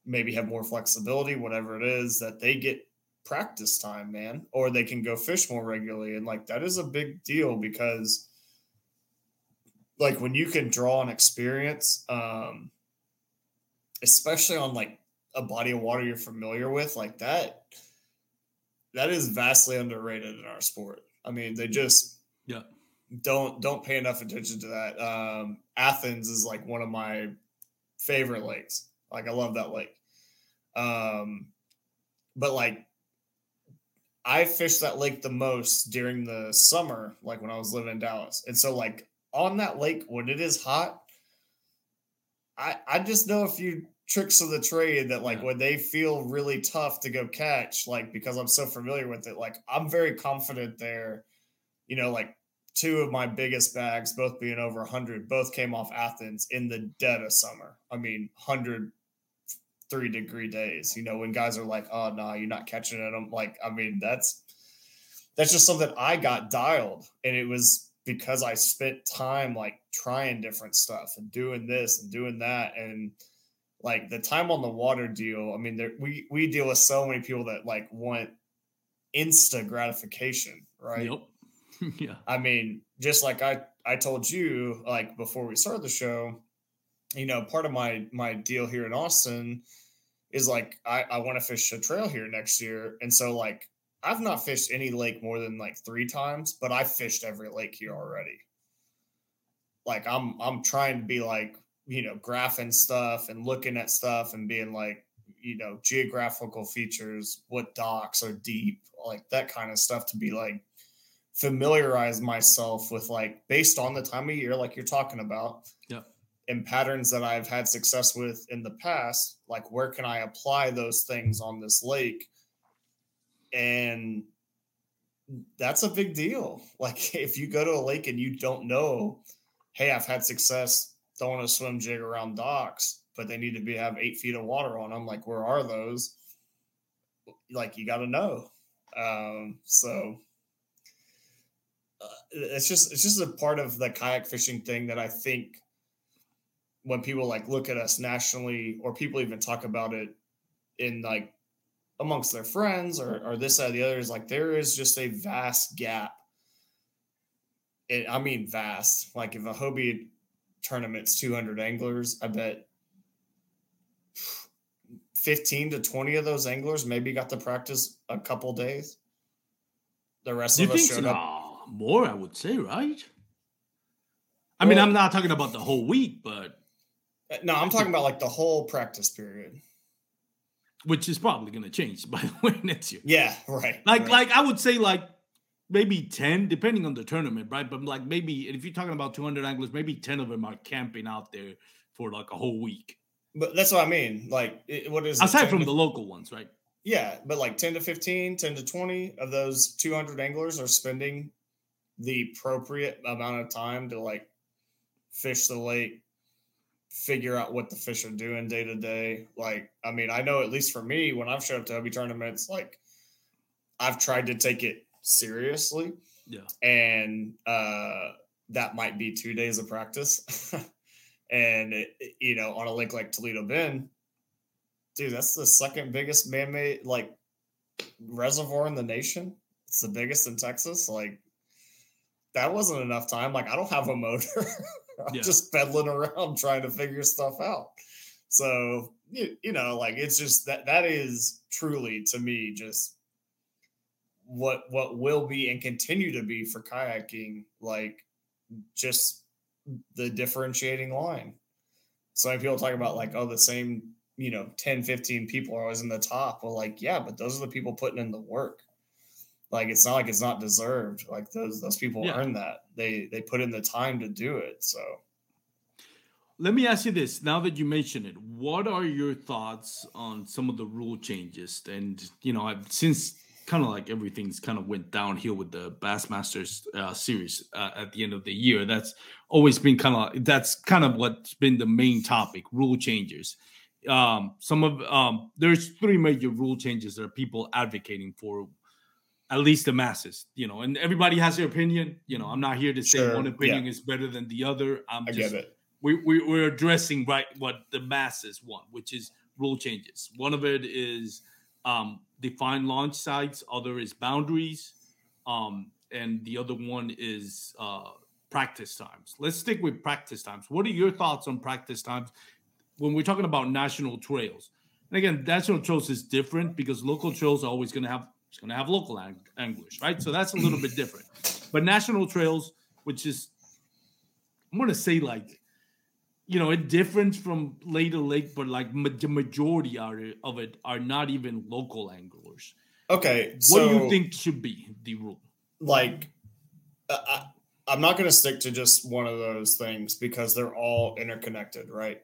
maybe have more flexibility, whatever it is, that they get practice time, man, or they can go fish more regularly. And like that is a big deal because like when you can draw an experience, um, especially on like a body of water you're familiar with, like that, that is vastly underrated in our sport. I mean, they just yeah don't don't pay enough attention to that. Um, Athens is like one of my favorite lakes. Like I love that lake. Um, but like I fished that lake the most during the summer, like when I was living in Dallas. And so like on that lake when it is hot, I I just know a few tricks of the trade that like Yeah. when they feel really tough to go catch, like because I'm so familiar with it, like I'm very confident there. You know, like two of my biggest bags, both being over 100, both came off Athens in the dead of summer. I mean, 103 degree days, you know, when guys are like, oh, no, you're not catching it. I'm like, I mean, that's that's just something I got dialed. And it was because I spent time like trying different stuff and doing this and doing that. And like the time on the water deal, I mean, there, we, we deal with so many people that like want insta gratification, right? yep yeah I mean, just like I I told you like before we started the show, you know, part of my my deal here in Austin is like I, I want to fish a trail here next year. And so like I've not fished any lake more than like three times, but I've fished every lake here already. Like I'm I'm trying to be like, you know, graphing stuff and looking at stuff and being like, you know, geographical features, what docks are deep, like that kind of stuff to be like familiarize myself with like based on the time of year, like you're talking about. Yeah. And patterns that I've had success with in the past, like where can I apply those things on this lake? And that's a big deal. Like if you go to a lake and you don't know, hey, I've had success throwing a swim jig around docks, but they need to be have eight feet of water on them. Like, where are those? Like, you got to know. Um, so it's just it's just a part of the kayak fishing thing that I think when people like look at us nationally or people even talk about it in like amongst their friends or, or this side or the other is like there is just a vast gap. It, I mean vast. Like if a Hobie tournament's 200 anglers, I bet 15 to 20 of those anglers maybe got to practice a couple days. The rest you of us showed so? up. More, I would say, right? I mean, Well- I'm not talking about the whole week, but Uh, No, I'm talking about like the whole practice period. which is probably going to change by the way next year. Yeah, right. Like, right. like I would say, like maybe ten, depending on the tournament, right? But like maybe if you're talking about 200 anglers, maybe 10 of them are camping out there for like a whole week, but that's what I mean. Like, it, what is aside 10 from to- the local ones, right? Yeah, but like 10 to 15, 10 to 20 of those 200 anglers are spending the appropriate amount of time to like fish the lake, figure out what the fish are doing day to day. Like, I mean, I know at least for me, when I've showed up to Hobie tournaments, like I've tried to take it seriously Yeah. and uh that might be two days of practice. and it, you know, on a lake like Toledo Bend, dude, that's the second biggest man-made like reservoir in the nation. It's the biggest in Texas. Like that wasn't enough time. Like I don't have a motor. I'm Yeah. just pedaling around trying to figure stuff out. So you, you know, like it's just that that is truly to me just what what will be and continue to be for kayaking like just the differentiating line. So many people talk about like, oh, the same, you know, 10, 15 people are always in the top. Well, like, yeah, but those are the people putting in the work. Like it's not like it's not deserved. Like those those people Yeah. earn that. They they put in the time to do it. So Let me ask you this: Now that you mention it, what are your thoughts on some of the rule changes? And you know, I've since kind of like everything's kind of went downhill with the Bassmasters uh, series uh, at the end of the year. That's always been kind of that's kind of what's been the main topic: rule changes. Um, some of um, there's three major rule changes that are people advocating for. At least the masses, you know, and everybody has their opinion. You know, I'm not here to say Sure, one yeah. opinion is better than the other. I'm I just get it. we, we we're addressing right what the masses want, which is rule changes. One of it is um, define launch sites, other is boundaries, um, and the other one is uh, practice times. Let's stick with practice times. What are your thoughts on practice times when we're talking about national trails? And again, national trails is different because local trails are always going to have it's going to have local ang- anglers, right? So that's a little bit different. But national trails, which is I'm going to say like you know, it differs from lake to lake, but like ma- the majority are, of it are not even local anglers. Okay. What So do you think should be the rule? like uh, I, I'm not going to stick to just one of those things because they're all interconnected, right?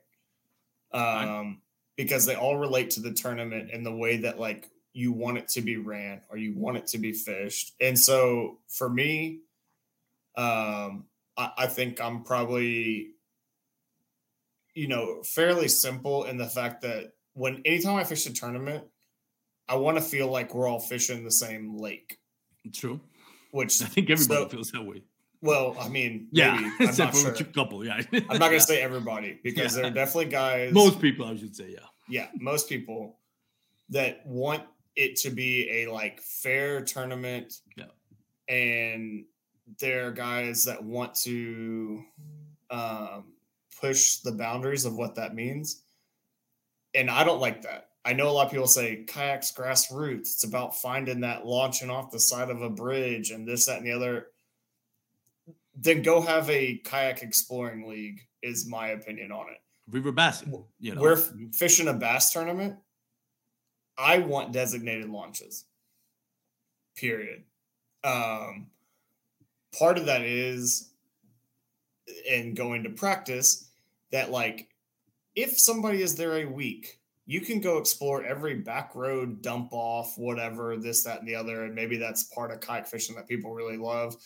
Um, because they all relate to the tournament and the way that like you want it to be ran or you want it to be fished. And so for me, um, I, I think I'm probably, you know, fairly simple in the fact that when anytime I fish a tournament, I want to feel like we're all fishing the same lake, True. which I think everybody So- feels that way. well, I mean, Yeah, maybe, I'm except for sure. a couple. Yeah, I'm not gonna say everybody because there are definitely guys. most people. I should say, yeah. yeah, most people that want it to be a like fair tournament. Yeah. and there are guys that want to um, push the boundaries of what that means, and I don't like that. I know a lot of people say kayaks grassroots. It's about finding that launching off the side of a bridge and this, that, and the other. Then go have a kayak exploring league, is my opinion on it. River bassing. You know, We're fishing a bass tournament. I want designated launches. Period. Um, part of that is and going to practice that like if somebody is there a week you can go explore every back road dump off whatever this that and the other and maybe that's part of kayak fishing that people really love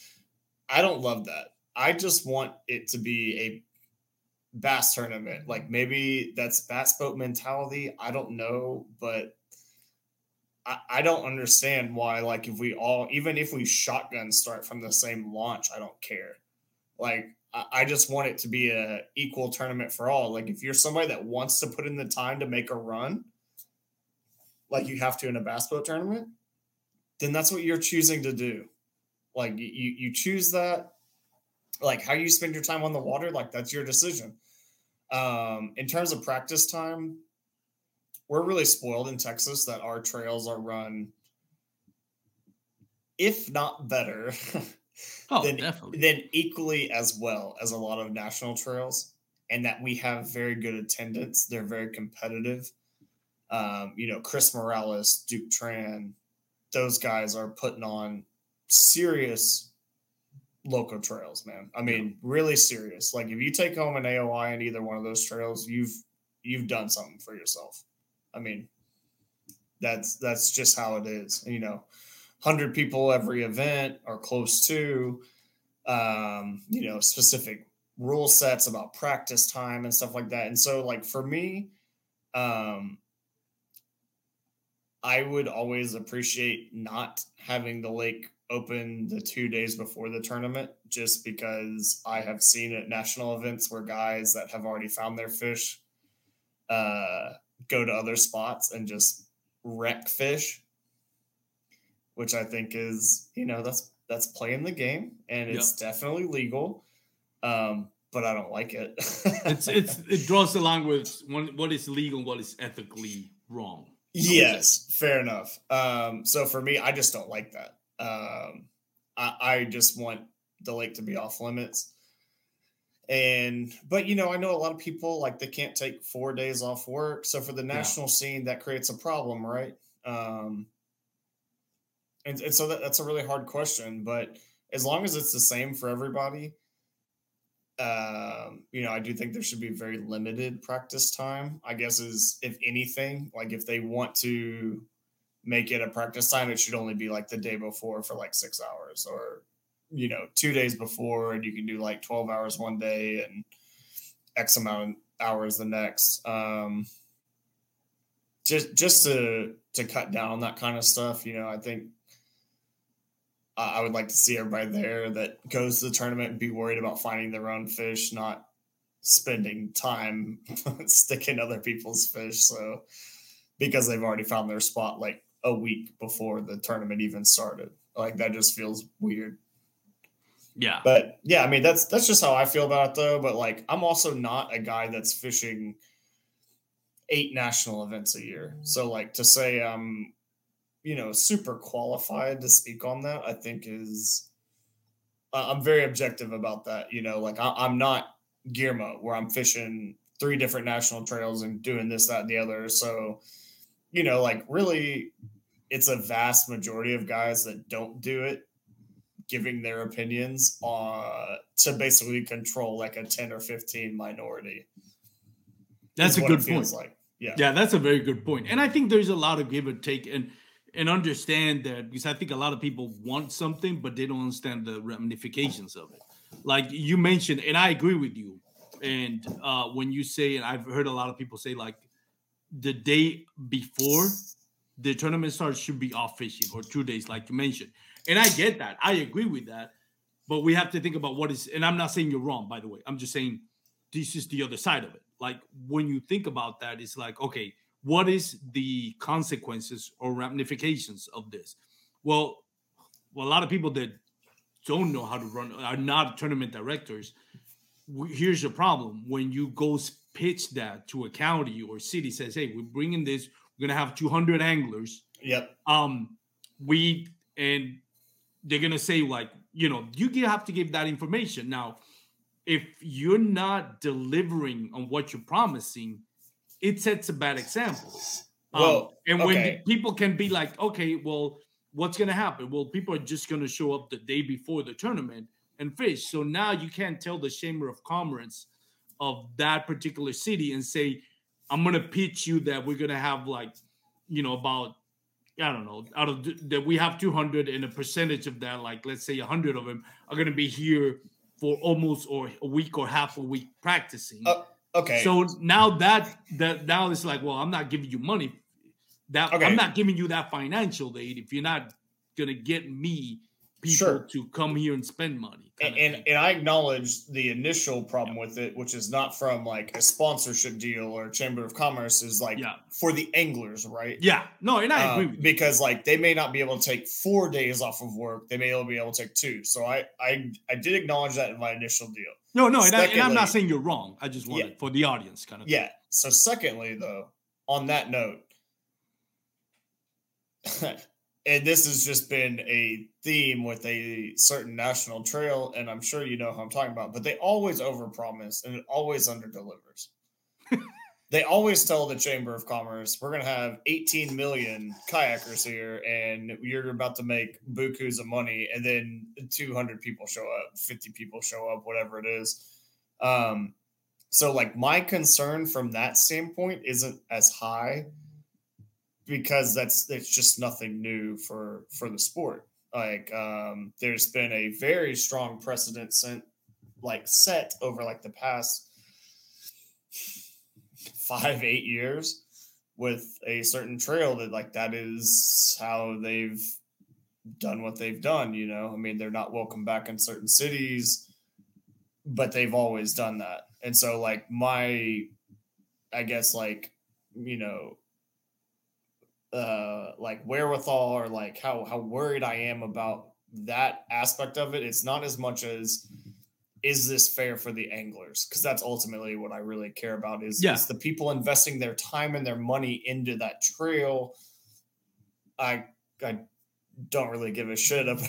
i don't love that i just want it to be a bass tournament like maybe that's bass boat mentality i don't know but I, don't understand why like if we all even if we shotgun start from the same launch i don't care. Like I, I just want it to be a equal tournament for all. Like if you're somebody that wants to put in the time to make a run like you have to in a boat tournament then that's what you're choosing to do. Like you you choose that. Like how you spend your time on the water like that's your decision. Um in terms of practice time we're really spoiled in Texas that our trails are run, if not better, oh, then, definitely. then equally as well as a lot of national trails, and that we have very good attendance. They're very competitive. Um, you know, Chris Morales, Duke Tran, those guys are putting on serious local trails, man. I mean, really serious. Like if you take home an AOY in either one of those trails, you've you've done something for yourself. I mean, that's that's just how it is. You know, hundred people every event or close to. Um, you know, specific rule sets about practice time and stuff like that. And so, like for me, um, I would always appreciate not having the lake open the two days before the tournament, just because I have seen at national events where guys that have already found their fish uh, go to other spots and just wreck fish, which I think is, you know, that's that's playing the game and it's yep. definitely legal. Um, but I don't like it. it's it's it draws the line with what is legal, what is ethically wrong. Yes, fair enough. Um, so for me, I just don't like that. Um, I, I just want the lake to be off limits and but you know i know a lot of people like they can't take four days off work so for the national yeah. scene that creates a problem right um and, and so that, that's a really hard question but as long as it's the same for everybody um you know i do think there should be very limited practice time i guess is if anything like if they want to make it a practice time it should only be like the day before for like six hours or you know two days before and you can do like 12 hours one day and x amount of hours the next. Um just just to to cut down on that kind of stuff you know i think i would like to see everybody there that goes to the tournament and be worried about finding their own fish not spending time sticking other people's fish. So because they've already found their spot like a week before the tournament even started. Like that just feels weird yeah. But yeah, I mean that's that's just how I feel about it though. But like I'm also not a guy that's fishing eight national events a year. So like to say I'm, you know, super qualified to speak on that, I think is I'm very objective about that. You know, like I, am not Guillermo where I'm fishing three different national trails and doing this, that, and the other. So, you know, like really it's a vast majority of guys that don't do it giving their opinions uh, to basically control like a 10 or 15 minority. That's a good point. Like. Yeah. Yeah, that's a very good point. And I think there's a lot of give and take and and understand that because I think a lot of people want something, but they don't understand the ramifications of it. Like you mentioned, and I agree with you. And uh, when you say, and I've heard a lot of people say, like the day before the tournament starts should be off fishing or two days, like you mentioned. And I get that. I agree with that. But we have to think about what is, and I'm not saying you're wrong, by the way. I'm just saying this is the other side of it. Like when you think about that, it's like, okay, what is the consequences or ramifications of this? Well, well, a lot of people that don't know how to run are not tournament directors. here's the problem when you go pitch that to a county or city says hey we're bringing this we're gonna have 200 anglers Yep. um we and they're gonna say like you know you have to give that information. Now if you're not delivering on what you're promising it sets a bad example. Um, Well, and when okay. the people can be like okay well what's gonna happen? Well people are just gonna show up the day before the tournament and fish. So now you can't tell the chamber of commerce of that particular city and say i'm gonna pitch you that we're gonna have like you know about I don't know, out of that we have 200 and a percentage of that, like let's say 100 of them are going to be here for almost or a week or half a week practicing. Uh, Okay. So now that that now it's like, well, I'm not giving you money. That Okay. I'm not giving you that financial aid if you're not going to get me people Sure. to come here and spend money. and, and and I acknowledge the initial problem with it, which is not from like a sponsorship deal or chamber of commerce, is like Yeah. for the anglers, right? yeah, no, and I Um, agree with you. because like they may not be able to take four days off of work, they may only be able to take two. So I I I did acknowledge that in my initial deal. No, no, and, I, and I'm not saying you're wrong. I just wanted Yeah. for the audience kind of. thing. Yeah. So secondly, though, on that note, and this has just been a theme with a certain national trail, and I'm sure you know who I'm talking about, but they always overpromise and it always underdelivers. they always tell the Chamber of Commerce, we're gonna have 18 million kayakers here, and you're about to make bukus of money, and then 200 people show up, 50 people show up, whatever it is. Um, so like my concern from that standpoint isn't as high because that's it's just nothing new for for the sport. Like um there's been a very strong precedent sent like set over like the past five, eight years with a certain trail that like that is how they've done what they've done, you know. I mean, they're not welcome back in certain cities, but they've always done that. And so like my I guess like, you know, uh like wherewithal or like how how worried I am about that aspect of it. It's not as much as is this fair for the anglers? Because that's ultimately what I really care about is, Yeah. is the people investing their time and their money into that trail. I I don't really give a shit about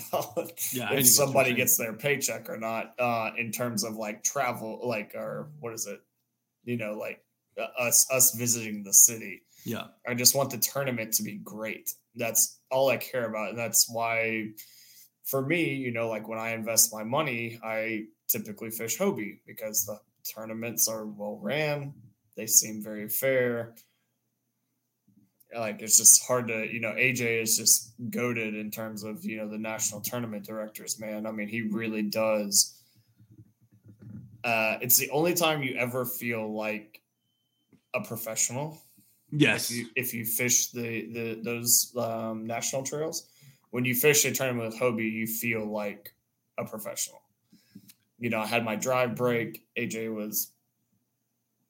Yeah, I know what you're if somebody gets their paycheck or not uh in terms of like travel like or what is it you know like us us visiting the city Yeah. I just want the tournament to be great. That's all I care about. And that's why, for me, you know, like when I invest my money, I typically fish Hobie because the tournaments are well ran. They seem very fair. Like it's just hard to, you know, AJ is just goaded in terms of, you know, the national tournament directors, man. I mean, he really does. Uh, it's the only time you ever feel like a professional Yes. if you if you fish the the those um, national trails, when you fish a tournament with Hobie, you feel like a professional. You know, I had my drive break. AJ was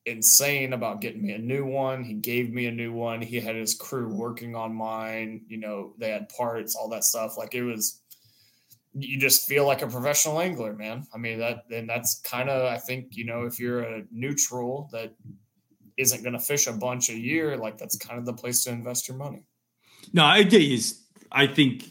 insane about getting me a new one. He gave me a new one. He had his crew working on mine. You know, they had parts, all that stuff. Like it was you just feel like a professional angler, man. I mean that and that's kind of I think, you know, if you're a neutral that isn't going to fish a bunch a year, like that's kind of the place to invest your money. No, AJ is, I think,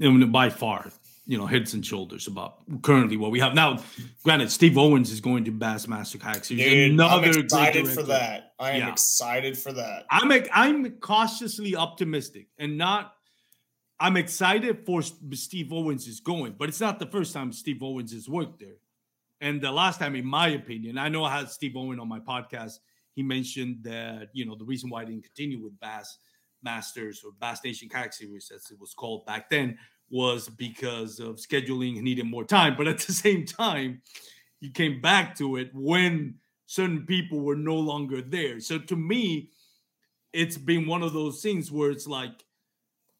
I mean, by far, you know, heads and shoulders about currently what we have now. Granted, Steve Owens is going to Bassmaster Series. Dude, I'm excited for that. I am Yeah. excited for that. I'm I'm cautiously optimistic and not. I'm excited for Steve Owens is going, but it's not the first time Steve Owens has worked there. And the last time, in my opinion, I know I had Steve Owen on my podcast. He mentioned that you know the reason why I didn't continue with Bass Masters or Bass Nation Kayak Series, as it was called back then, was because of scheduling. He needed more time, but at the same time, he came back to it when certain people were no longer there. So to me, it's been one of those things where it's like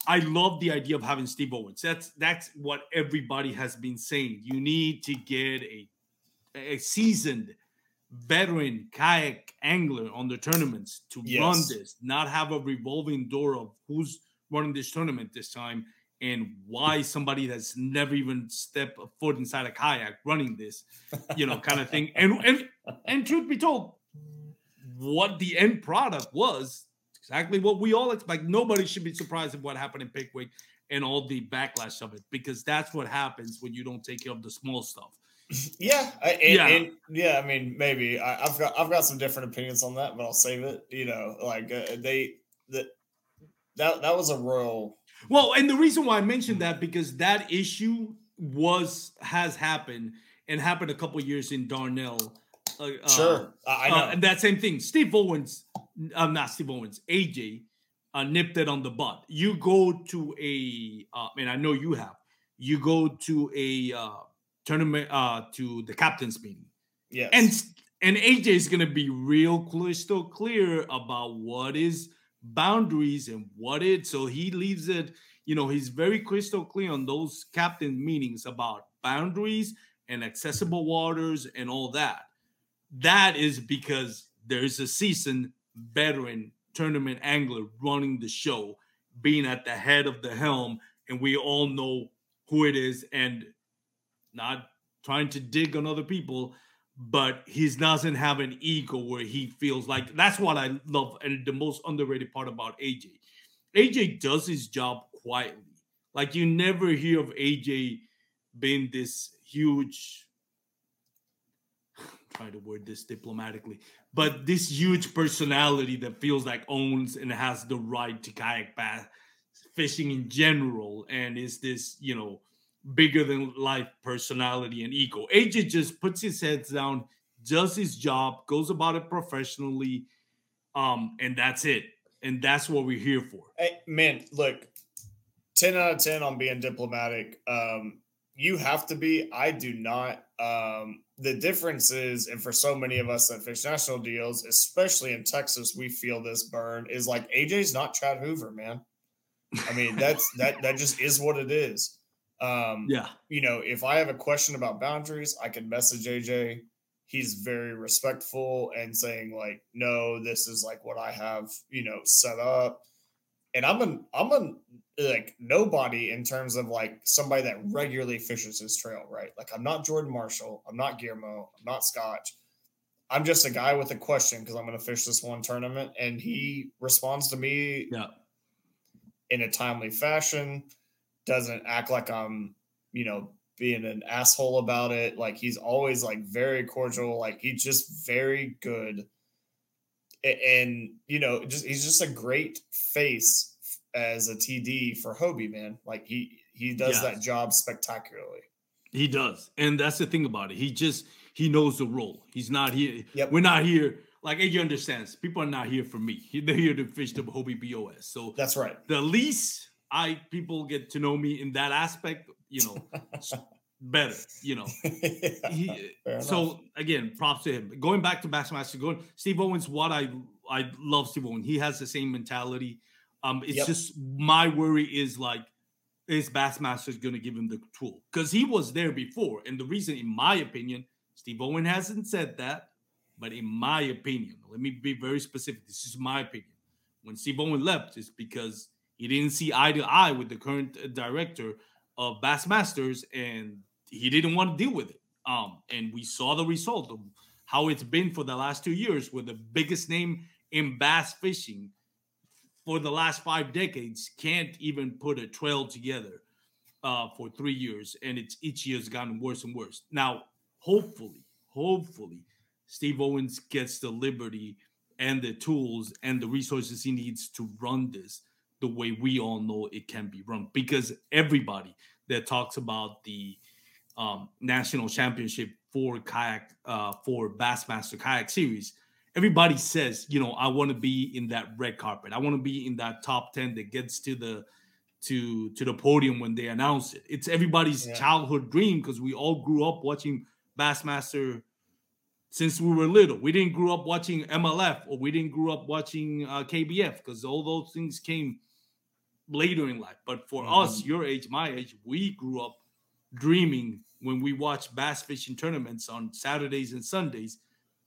I love the idea of having Steve Owens. That's that's what everybody has been saying. You need to get a a seasoned veteran kayak angler on the tournaments to run this, not have a revolving door of who's running this tournament this time. and why somebody that's never even stepped a foot inside a kayak running this, you know, kind of thing. And and and truth be told, what the end product was exactly what we all expect. Nobody should be surprised at what happened in Pickwick and all the backlash of it because that's what happens when you don't take care of the small stuff. Yeah, I, and, yeah, and, yeah. I mean, maybe I, have got I've got some different opinions on that, but I'll save it. You know, like uh, they that that that was a royal. Well, and the reason why I mentioned that because that issue was has happened and happened a couple years in Dardanelle. Uh, uh sure, uh, I know. Uh, and that same thing. Steve Owens, I'm not Steve Owens. AJ uh, nipped it on the butt. You go to a, uh, and I know you have. You go to a uh, tournament uh to the captain's meeting. Yeah. And and AJ is gonna be real crystal clear about what is boundaries and what it so he leaves it, you know, he's very crystal clear on those captain meetings about boundaries and accessible waters and all that. That is because there's a seasoned veteran tournament angler running the show, being at the head of the helm, and we all know who it is. And not trying to dig on other people, but he doesn't have an ego where he feels like that's what I love and the most underrated part about AJ. AJ does his job quietly. Like you never hear of AJ being this huge try to word this diplomatically, but this huge personality that feels like owns and has the right to kayak bass fishing in general and is this, you know, bigger than life personality and ego. AJ just puts his heads down, does his job, goes about it professionally, um, and that's it. And that's what we're here for. Hey, man, look, 10 out of 10 on being diplomatic. Um, you have to be. I do not. Um, the difference is, and for so many of us that fish national deals, especially in Texas, we feel this burn is like AJ's not Chad Hoover, man. I mean, that's that that just is what it is. Um, yeah. You know, if I have a question about boundaries, I can message AJ. He's very respectful and saying like, no, this is like what I have, you know, set up. And I'm an I'm a like nobody in terms of like somebody that regularly fishes his trail, right? Like I'm not Jordan Marshall, I'm not Guillermo, I'm not Scotch. I'm just a guy with a question because I'm going to fish this one tournament, and he responds to me yeah. in a timely fashion doesn't act like I'm, you know, being an asshole about it. Like he's always like very cordial. Like he's just very good. And, you know, just he's just a great face as a TD for Hobie, man. Like he he does that job spectacularly. He does. And that's the thing about it. He just he knows the role. He's not here. Yep. We're not here. Like AJ understands, people are not here for me. They're here to fish the Hobie BOS. So that's right. The least I people get to know me in that aspect, you know, better, you know. yeah, he, so again, props to him. Going back to Bassmaster, going Steve Owens, what I I love Steve Owens. He has the same mentality. Um, it's yep. just my worry is like, is Bassmaster going to give him the tool? Because he was there before, and the reason, in my opinion, Steve Owen hasn't said that, but in my opinion, let me be very specific. This is my opinion. When Steve Owen left, is because he didn't see eye to eye with the current uh, director of Bassmasters, and he didn't want to deal with it. Um, and we saw the result of how it's been for the last two years, with the biggest name in bass fishing for the last five decades can't even put a trail together uh, for three years, and it's each year's gotten worse and worse. Now, hopefully, hopefully, Steve Owens gets the liberty and the tools and the resources he needs to run this the way we all know it can be run because everybody that talks about the um, national championship for kayak uh, for Bassmaster kayak series, everybody says, you know, I want to be in that red carpet. I want to be in that top ten that gets to the to to the podium when they announce it. It's everybody's yeah. childhood dream because we all grew up watching Bassmaster since we were little. We didn't grow up watching MLF or we didn't grow up watching uh, KBF because all those things came later in life. But for mm-hmm. us, your age, my age, we grew up dreaming when we watched bass fishing tournaments on Saturdays and Sundays.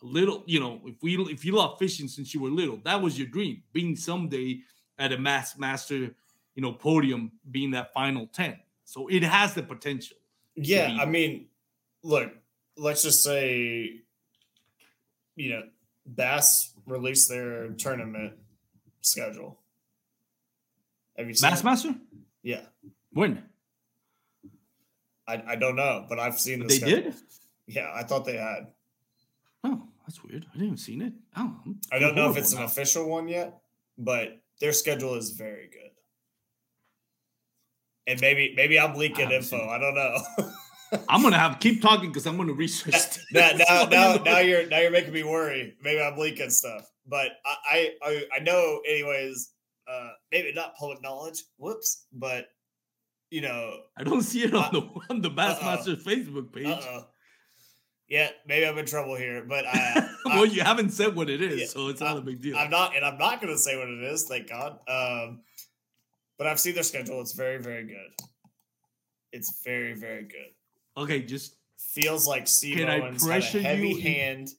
A little, you know, if we if you love fishing since you were little, that was your dream, being someday at a Bassmaster you know, podium being that final 10. So it has the potential. Yeah, I mean, look, let's just say, you know, Bass released their tournament schedule. Have you seen Bassmaster? Yeah. When? I, I don't know, but I've seen the they schedule. did. Yeah, I thought they had. Oh, that's weird. I didn't even seen it. Oh, I don't know if it's an official one yet, but their schedule is very good. And maybe maybe I'm leaking info. I don't know. I'm gonna have keep talking because I'm gonna research. now, now, now, now, you're now you're making me worry. Maybe I'm leaking stuff, but I I I know anyways. Uh, maybe not public knowledge. Whoops, but you know, I don't see it on the on the Bassmaster Facebook page. Uh-oh. Yeah, maybe I'm in trouble here, but I, well, I, you haven't said what it is, yeah, so it's not I, a big deal. I'm not, and I'm not going to say what it is. Thank God. Um, but I've seen their schedule. It's very, very good. It's very, very good. Okay, just feels like Steve can Owens I pressure had a heavy you hand.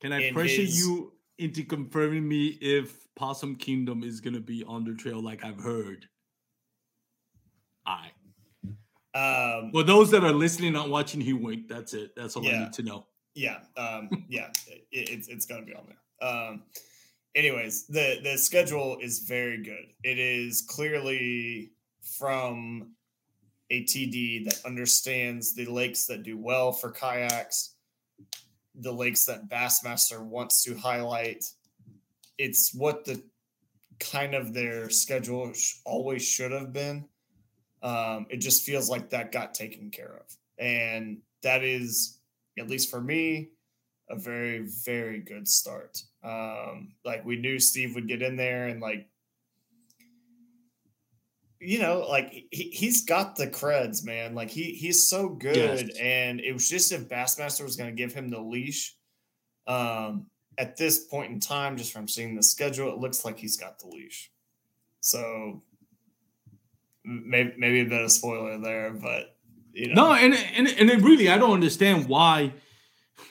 can I pressure his... you into confirming me if Possum Kingdom is going to be on the trail like I've heard? I. Um, well, those that are listening, not watching, he wink. That's it. That's all yeah, I need to know. Yeah, um, yeah, it, it's it's gonna be on there. Um, anyways, the the schedule is very good. It is clearly from a TD that understands the lakes that do well for kayaks, the lakes that Bassmaster wants to highlight. It's what the kind of their schedule always should have been. Um, it just feels like that got taken care of. And that is, at least for me, a very, very good start. Um, like we knew Steve would get in there and like, you know, like he, he's got the creds, man. Like he he's so good. Yes. And it was just if Bassmaster was going to give him the leash. Um, at this point in time, just from seeing the schedule, it looks like he's got the leash. So maybe maybe a bit of spoiler there, but you know. No, and and and it really I don't understand why.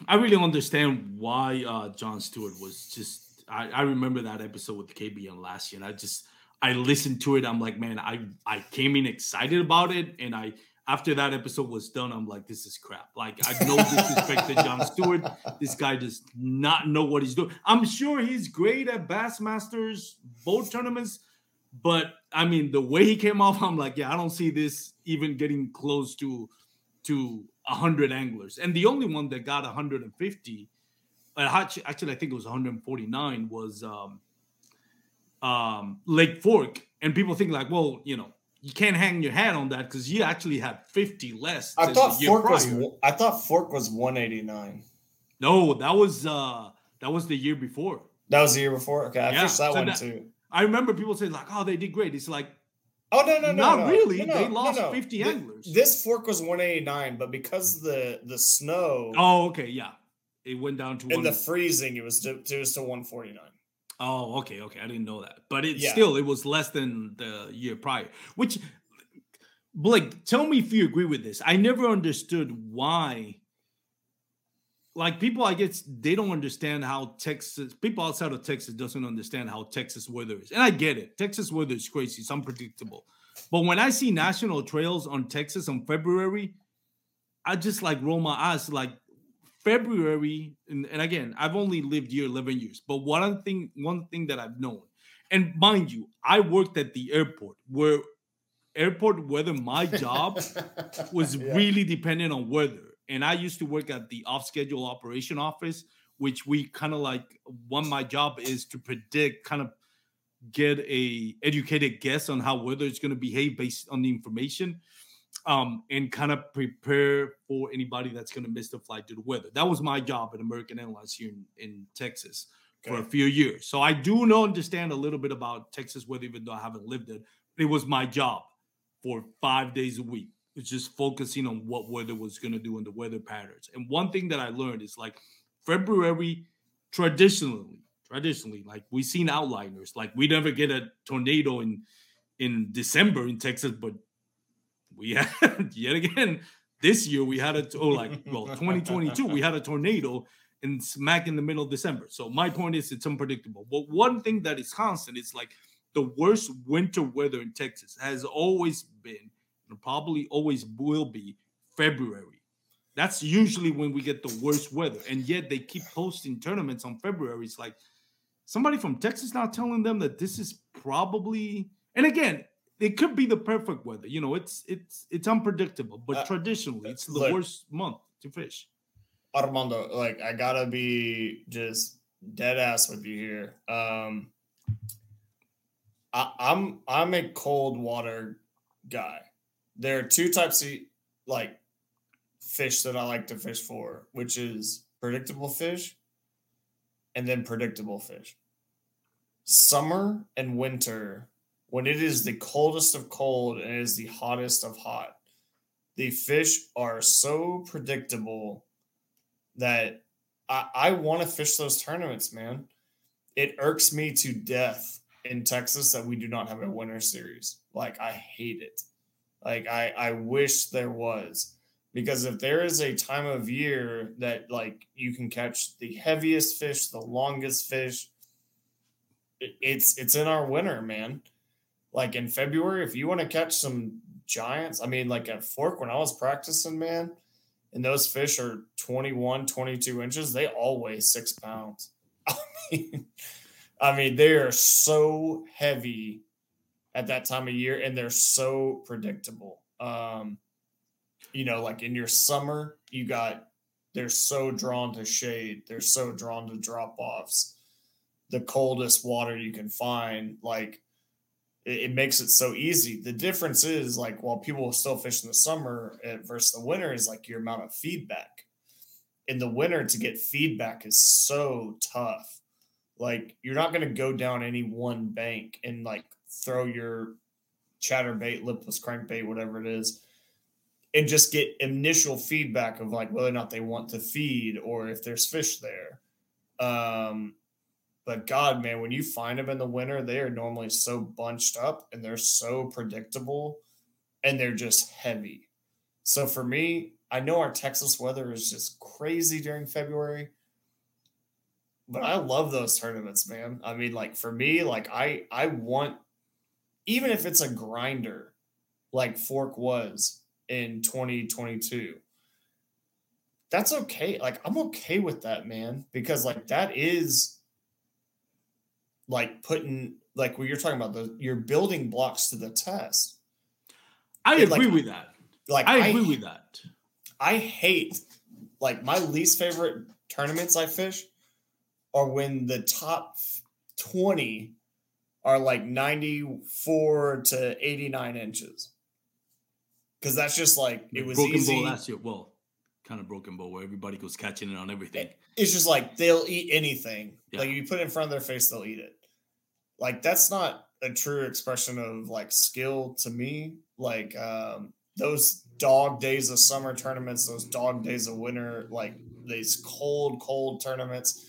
I really understand why uh Jon Stewart was just. I, I remember that episode with KBN last year, and I just I listened to it. I'm like, man, I I came in excited about it, and I after that episode was done, I'm like, this is crap. Like, I no disrespect to John Stewart. This guy does not know what he's doing. I'm sure he's great at Bassmasters boat tournaments, but I mean, the way he came off, I'm like, yeah, I don't see this even getting close to to 100 anglers. And the only one that got 150, uh, actually, I think it was 149, was um, um, Lake Fork. And people think like, well, you know, you can't hang your hat on that because you actually had 50 less. I thought Fork prior. was I thought Fork was 189. No, that was uh that was the year before. That was the year before. Okay, I yeah. that so one that, too. I remember people saying like, "Oh, they did great." It's like, oh no, no, no, not no, really. No, they lost fifty anglers. This fork was one eighty nine, but because the the snow. Oh, okay, yeah, it went down to. In the freezing, it was to, it was to one forty nine. Oh, okay, okay. I didn't know that, but it yeah. still it was less than the year prior. Which, Blake, tell me if you agree with this. I never understood why like people i guess they don't understand how texas people outside of texas doesn't understand how texas weather is and i get it texas weather is crazy it's unpredictable but when i see national trails on texas on february i just like roll my eyes like february and, and again i've only lived here 11 years but one thing one thing that i've known and mind you i worked at the airport where airport weather my job was yeah. really dependent on weather and I used to work at the off schedule operation office, which we kind of like one my job is to predict kind of get a educated guess on how weather is going to behave based on the information um, and kind of prepare for anybody that's going to miss the flight due to weather. That was my job at American Airlines here in, in Texas okay. for a few years. So I do know understand a little bit about Texas weather, even though I haven't lived it. It was my job for five days a week it's just focusing on what weather was going to do in the weather patterns. And one thing that I learned is like February traditionally, traditionally, like we've seen outliners. Like we never get a tornado in in December in Texas, but we had yet again this year we had a oh like well 2022 we had a tornado in smack in the middle of December. So my point is it's unpredictable. But one thing that is constant is like the worst winter weather in Texas has always been and probably always will be February. That's usually when we get the worst weather. And yet they keep hosting tournaments on February. It's like somebody from Texas now telling them that this is probably and again, it could be the perfect weather. You know, it's it's it's unpredictable, but uh, traditionally it's the look, worst month to fish. Armando, like I gotta be just dead ass with you here. Um I, I'm I'm a cold water guy. There are two types of like fish that I like to fish for, which is predictable fish and then predictable fish. Summer and winter, when it is the coldest of cold and it is the hottest of hot, the fish are so predictable that I, I want to fish those tournaments, man. It irks me to death in Texas that we do not have a winter series. Like I hate it. Like I I wish there was because if there is a time of year that like you can catch the heaviest fish, the longest fish, it's it's in our winter, man. Like in February, if you want to catch some giants, I mean, like at Fork when I was practicing, man, and those fish are 21, 22 inches, they all weigh six pounds. I mean, I mean, they are so heavy at that time of year and they're so predictable. Um, you know, like in your summer, you got they're so drawn to shade, they're so drawn to drop offs. The coldest water you can find, like it, makes it so easy. The difference is like while people still fish in the summer eh, versus the winter is like your amount of feedback. In the winter, to get feedback is so tough. Like you're not going to go down any one bank and like throw your chatterbait, lipless crankbait, whatever it is, and just get initial feedback of like whether or not they want to feed or if there's fish there. Um, but God, man, when you find them in the winter, they are normally so bunched up and they're so predictable and they're just heavy. So for me, I know our Texas weather is just crazy during February, but I love those tournaments, man. I mean, like for me, like I I want even if it's a grinder like Fork was in 2022. That's okay. Like I'm okay with that, man, because like that is like putting like what you're talking about the you're building blocks to the test. I and agree like, with that. Like I agree I, with that. I hate like my least favorite tournaments I fish are when the top 20 are like 94 to 89 inches. Because that's just like it was broken easy. bowl last year. Well, kind of broken bowl where everybody goes catching it on everything. It's just like they'll eat anything. Yeah. Like if you put it in front of their face, they'll eat it. Like that's not a true expression of like skill to me. Like um those dog days of summer tournaments, those dog days of winter, like these cold, cold tournaments.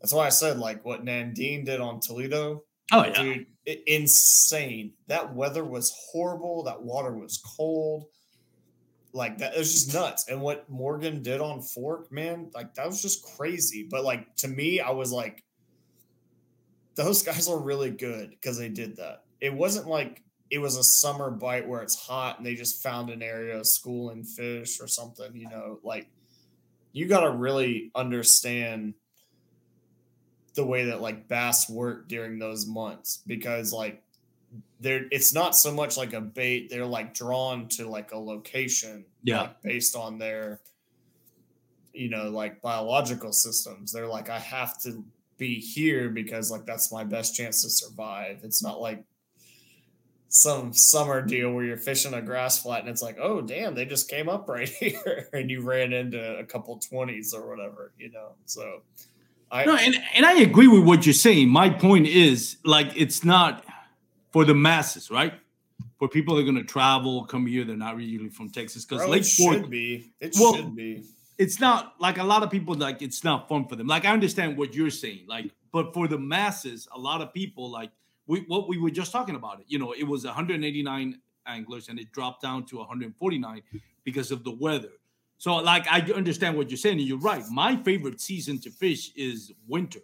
That's why I said like what Nandine did on Toledo Oh yeah, dude, insane. That weather was horrible. That water was cold. Like that, it was just nuts. And what Morgan did on Fork, man, like that was just crazy. But like to me, I was like, those guys are really good because they did that. It wasn't like it was a summer bite where it's hot and they just found an area of school and fish or something. You know, like you got to really understand the way that like bass work during those months because like they're it's not so much like a bait they're like drawn to like a location yeah like, based on their you know like biological systems they're like i have to be here because like that's my best chance to survive it's not like some summer deal where you're fishing a grass flat and it's like oh damn they just came up right here and you ran into a couple 20s or whatever you know so I, no, and, and I agree with what you're saying. My point is like it's not for the masses, right? For people that are going to travel, come here, they're not really from Texas because Lake Fork should be. It well, should be. It's not like a lot of people like it's not fun for them. Like I understand what you're saying, like, but for the masses, a lot of people like we what we were just talking about it. You know, it was 189 anglers and it dropped down to 149 because of the weather. So, like, I understand what you're saying, and you're right. My favorite season to fish is winter.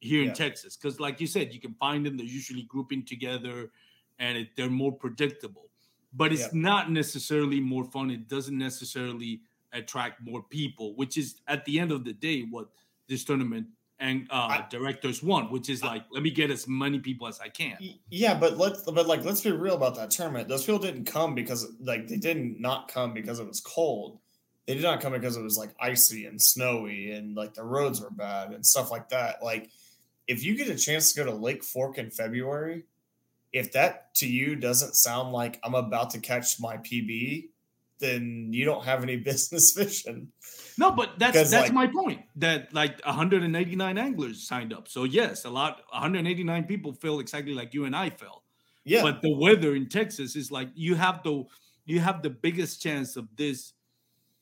here Yeah. in Texas because, like you said, you can find them. They're usually grouping together, and it, they're more predictable. But it's Yeah. not necessarily more fun. It doesn't necessarily attract more people, which is at the end of the day what this tournament and uh, I- directors want, which is like, let me get as many people as I can. Yeah, but let's but like let's be real about that tournament. Those people didn't come because like they didn't not come because it was cold. They did not come because it was like icy and snowy and like the roads were bad and stuff like that. Like if you get a chance to go to Lake Fork in February, if that to you doesn't sound like I'm about to catch my PB, then you don't have any business vision. No, but that's that's like- my point. That like 189 anglers signed up. So yes, a lot 189 people feel exactly like you and I felt. Yeah. But the weather in Texas is like you have the you have the biggest chance of this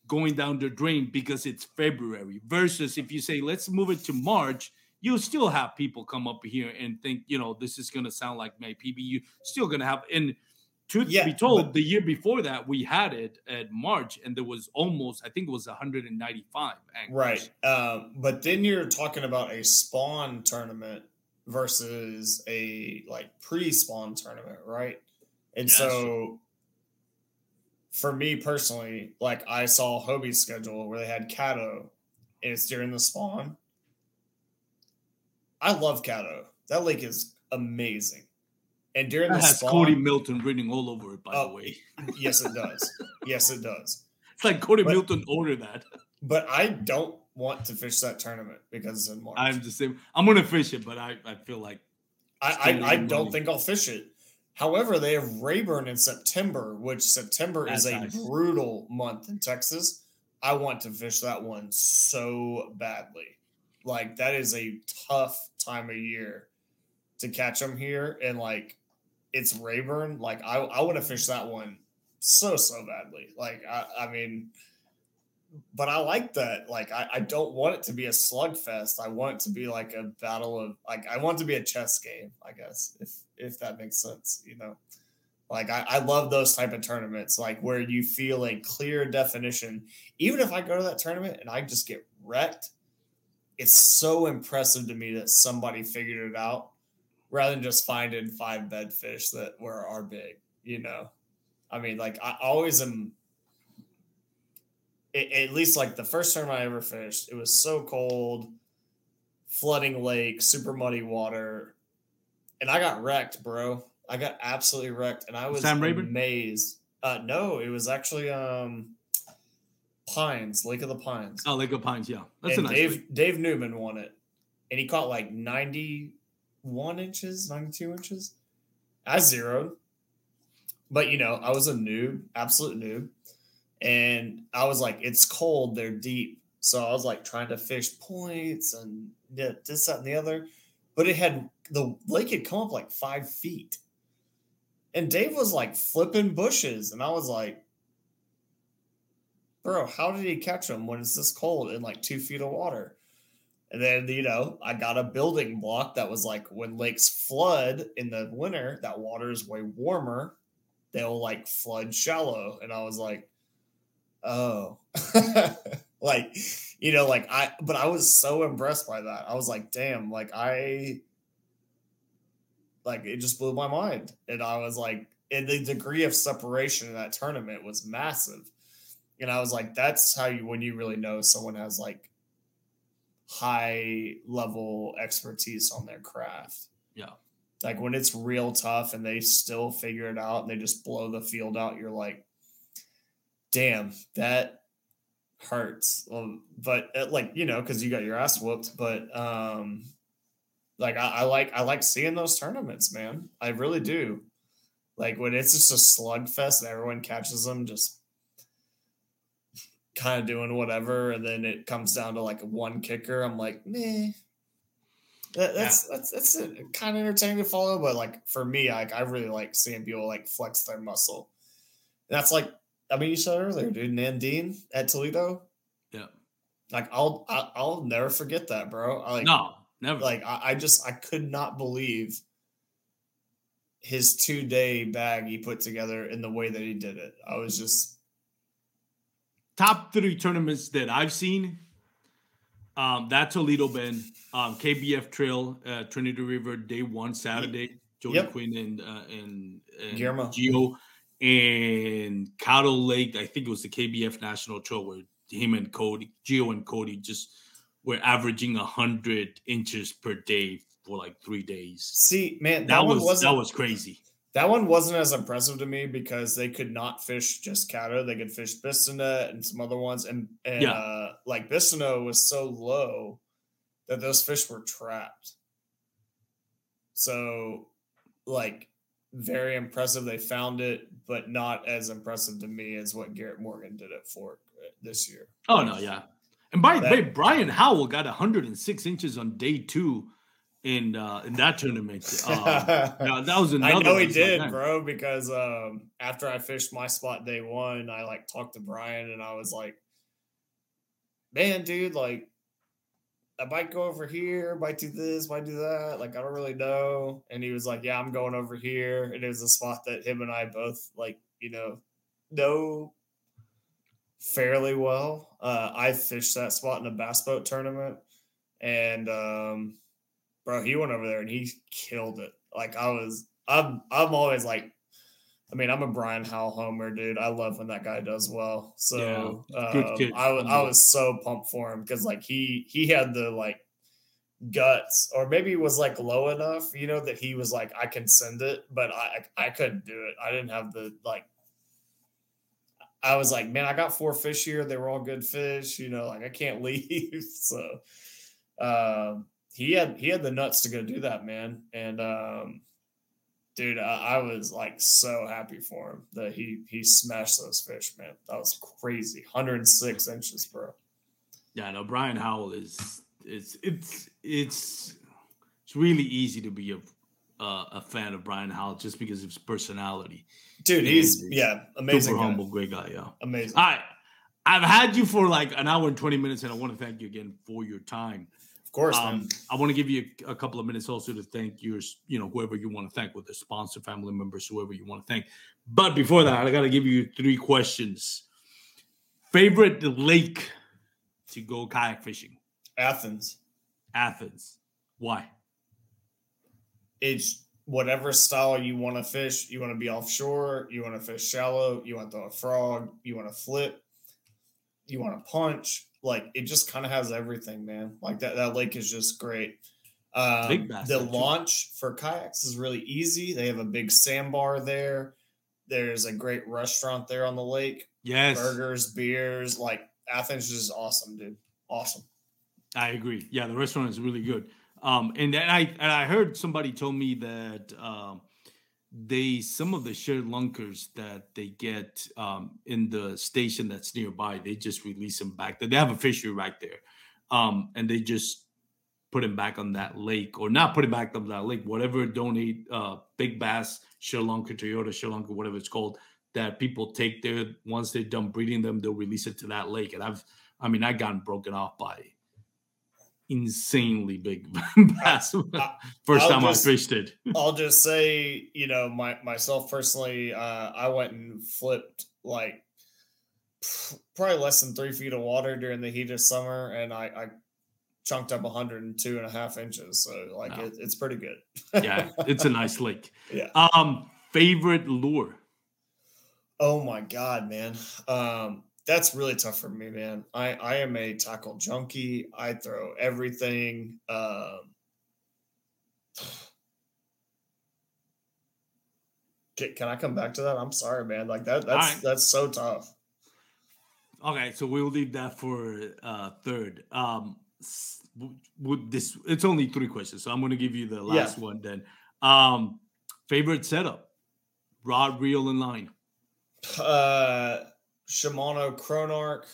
going down the drain because it's February versus if you say let's move it to March, you'll still have people come up here and think, you know, this is gonna sound like my PB. You still gonna have and truth Yeah, be told, but- the year before that we had it at March and there was almost I think it was 195 anglers. Right. Um, but then you're talking about a spawn tournament versus a like pre-spawn tournament, right? And Yeah, so for me personally, like I saw Hobie's schedule where they had Caddo and it's during the spawn. I love Caddo. That lake is amazing. And during That the has spawn, Cody Milton written all over it, by Oh, the way. yes, it does. yes, it does. It's like Cody but- Milton ordered that. But I don't want to fish that tournament because it's in March. I'm the same. I'm gonna fish it, but I, I feel like I, I, I don't think I'll fish it. However, they have Rayburn in September, which September is That's a nice. brutal month in Texas. I want to fish that one so badly. Like that is a tough time of year to catch them here, and like it's Rayburn. Like I, I want to fish that one so so badly. Like I, I mean, but I like that. Like I, I don't want it to be a slugfest. I want it to be like a battle of like I want to be a chess game. I guess if if that makes sense, you know. Like I, I love those type of tournaments, like where you feel a clear definition. Even if I go to that tournament and I just get wrecked, it's so impressive to me that somebody figured it out rather than just finding five bed fish that were are big. You know, I mean, like I always am it, at least like the first time I ever fished, it was so cold, flooding lake, super muddy water, and I got wrecked, bro. I got absolutely wrecked, and I was Sam Rayburn? amazed. Uh, no, it was actually um Pines, Lake of the Pines. oh, Lake of Pines. Yeah, that's and a nice. Dave lake. Dave Newman won it, and he caught like ninety one inches, ninety two inches. I zeroed, but you know I was a noob, absolute noob, and I was like, it's cold, they're deep, so I was like trying to fish points and this that and the other, but it had the lake had come up like five feet, and Dave was like flipping bushes, and I was like. Bro, how did he catch them when it's this cold in like two feet of water? And then, you know, I got a building block that was like when lakes flood in the winter, that water is way warmer. They'll like flood shallow. And I was like, oh, like, you know, like I, but I was so impressed by that. I was like, damn, like I, like it just blew my mind. And I was like, and the degree of separation in that tournament was massive. And I was like, that's how you, when you really know someone has like, high level expertise on their craft. Yeah. Like when it's real tough and they still figure it out and they just blow the field out, you're like, damn, that hurts. Well, but uh, like, you know, because you got your ass whooped. But um like I, I like I like seeing those tournaments, man. I really do. Like when it's just a slugfest and everyone catches them just kind of doing whatever, and then it comes down to like one kicker. I'm like, meh. That, that's that's that's kind of entertaining to follow, but like for me, like I really like seeing people like flex their muscle. That's like, I mean, you said earlier, dude, Nandine at Toledo. Yeah. Like I'll I- I'll never forget that, bro. I like no, never. like I, I just I could not believe his two day bag he put together in the way that he did it. I was just top three tournaments that I've seen. Um, that Toledo Bend, um, KBF Trail, uh, Trinity River, day one, Saturday. Jody Yep. Quinn and uh, and, and Guillermo. Gio and Caddo Lake. I think it was the KBF National Trail where him and Cody, Gio and Cody, just were averaging hundred inches per day for like three days. See, man, that, That one was that was crazy. That one wasn't as impressive to me because they could not fish just Caddo. They could fish Bistineau and some other ones, and and Yeah. uh, like Bistineau was so low that those fish were trapped. So, like, very impressive. They found it, but not as impressive to me as what Garrett Morgan did at Fork uh, this year. Oh no, yeah. And by the way, Brian Howell got 106 inches on day two in uh in that tournament. Um, yeah, that was another. I know he. It's like, did, bro, because um after I fished my spot day one, I like talked to Brian and I was like, Man, dude, like I might go over here, might do this, might do that. Like, I don't really know. And he was like, Yeah, I'm going over here. And it was a spot that him and I both like, you know, know fairly well. Uh I fished that spot in a bass boat tournament. And um bro, he went over there and he killed it. Like I was, I'm, I'm always like, I mean, I'm a Brian Howell homer, dude. I love when that guy does well. So good um. I was, I was so pumped for him because like he, he had the like guts, or maybe it was like low enough, you know, that he was like, I can send it, but I, I couldn't do it. I didn't have the like. I was like, man, I got four fish here. They were all good fish, you know, like I can't leave. so, um, he had he had the nuts to go do that, man. And um, dude, I, I was like so happy for him that he he smashed those fish, man. That was crazy. 106 inches, bro. Yeah, no, Brian Howell is it's it's it's it's really easy to be a uh, a fan of Brian Howell just because of his personality. Dude, he's Man, yeah, amazing. Super guy. humble, great guy. Yeah. Amazing. All right. I've had you for like an hour and 20 minutes, and I want to thank you again for your time. Of course, Um. I want to give you a, a couple of minutes also to thank yours, you know, whoever you want to thank, with the sponsor, family members, whoever you want to thank. But before that, I got to give you three questions. Favorite lake to go kayak fishing? Athens. Athens. Why? It's whatever style you want to fish. You want to be offshore. You want to fish shallow. You want to throw a frog. You want to flip. You want to punch. Like it just kind of has everything, man. Like that. That lake is just great. Um, the launch for kayaks is really easy. They have a big sandbar there. There's a great restaurant there on the lake. Yes, Burgers, beers. Like Athens is awesome, dude. Awesome. I agree. Yeah, the restaurant is really good. Um, and then I and I heard somebody told me that um, they some of the ShareLunkers that they get um, in the station that's nearby, they just release them back. They have a fishery right there, um, and they just put him back on that lake, or not put him back on that lake. Whatever donate uh, big bass, ShareLunker, Toyota, ShareLunker, whatever it's called, that people take there. Once they're done breeding them, they'll release it to that lake. And I've, I mean, I gotten broken off by insanely big bass. First I'll time just- I fished it. I'll just say, you know, my myself personally, uh, I went and flipped like probably less than three feet of water during the heat of summer, and I, I chunked up 102 and a half inches. So like Wow. it, it's pretty good. yeah, it's a nice lake. Yeah. Um, favorite lure. Oh my god, man. Um, that's really tough for me, man. I I am a tackle junkie. I throw everything. Um, can, can I come back to that? I'm sorry, man. Like that. That's Alright. that's so tough. Okay, so we'll leave that for uh third. Um, would this? It's only three questions, so I'm going to give you the Yeah. last one then. Um, favorite setup, rod, reel, and line. Uh, Shimano Chronarch.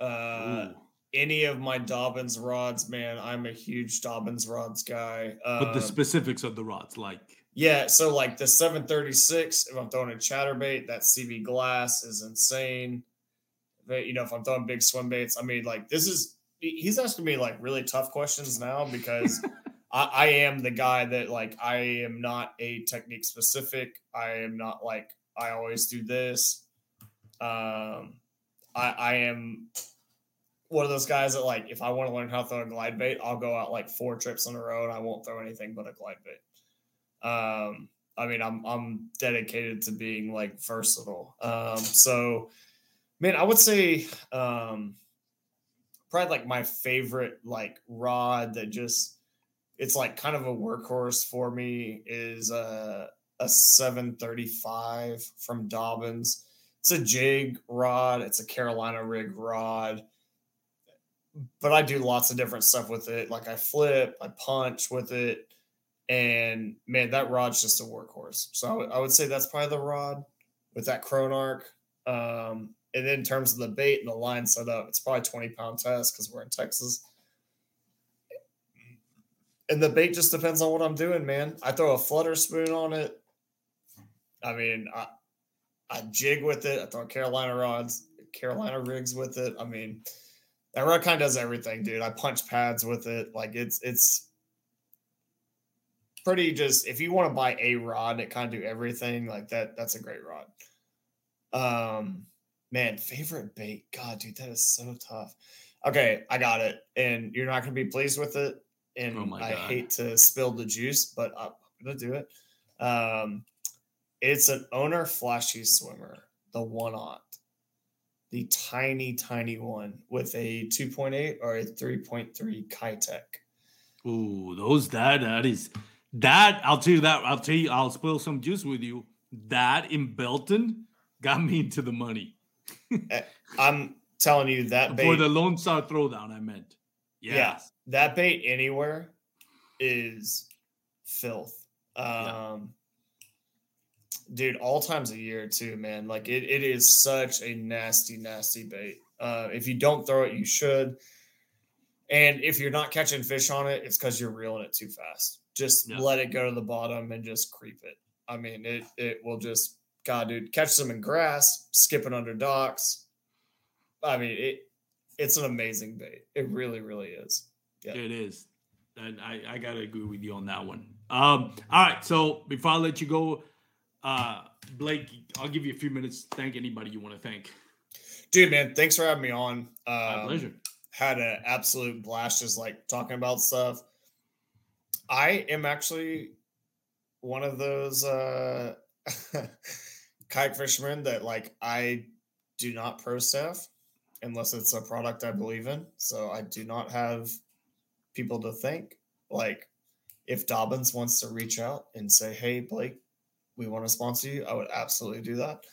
Uh, Ooh. any of my Dobyns rods, man. I'm a huge Dobyns rods guy. but the Um, specifics of the rods, like Yeah, so like the 736, if I'm throwing a chatterbait, that CB glass is insane. But you know, if I'm throwing big swim baits, I mean, like this is he's asking me like really tough questions now because I, I am the guy that like I am not a technique specific. I am not like I always do this. Um, I, I am one of those guys that like if I want to learn how to throw a glide bait, I'll go out like four trips in a row and I won't throw anything but a glide bait. Um, I mean, I'm I'm dedicated to being like versatile. Um, so man, I would say um probably like my favorite like rod that just it's like kind of a workhorse for me is a a 735 from Dobyns. It's a jig rod, it's a Carolina rig rod. But I do lots of different stuff with it. Like I flip, I punch with it. And man, that rod's just a workhorse. So I, w- I would say that's probably the rod with that Chronarch. Um, and then in terms of the bait and the line set up, it's probably 20 pound test because we're in Texas. And the bait just depends on what I'm doing, man. I throw a flutter spoon on it. I mean, I, I jig with it. I throw Carolina rods, Carolina rigs with it. I mean, that rod kind of does everything, dude. I punch pads with it. Like it's it's pretty just if you want to buy a rod, it kind of do everything like that. That's a great rod. Um man, favorite bait. God, dude, that is so tough. Okay, I got it. And you're not gonna be pleased with it. And Oh I hate to spill the juice, but I'm gonna do it. Um it's an owner flashy swimmer, the one aught, the tiny, tiny one with a 2.8 or a 3.3 Keitech. Ooh, those that that is that I'll tell you that I'll tell you I'll spill some juice with you. That in Belton got me into the money I'm telling you that bait, for the Lone Star Throwdown. I meant, Yeah. that bait anywhere is filth. Um, Yeah. Dude, all times a year too, man. Like it, it is such a nasty, nasty bait. Uh, if you don't throw it, you should. And if you're not catching fish on it, it's because you're reeling it too fast. Just let it go to the bottom and just creep it. I mean, it it will just God, dude, catch them in grass, skipping under docks. I mean, it it's an amazing bait. It really, really is. Yeah. it is. And I, I gotta agree with you on that one. Um, all right, so before I let you go, uh, Blake, I'll give you a few minutes. to Thank anybody you want to thank. Dude, man, thanks for having me on. My Um, pleasure. Had an absolute blast just like talking about stuff. I am actually one of those uh kayak fishermen that like I do not pro staff unless it's a product I believe in. So I do not have people to thank. Like if Dobyns wants to reach out and say, "Hey, Blake, we want to sponsor you," I would absolutely do that.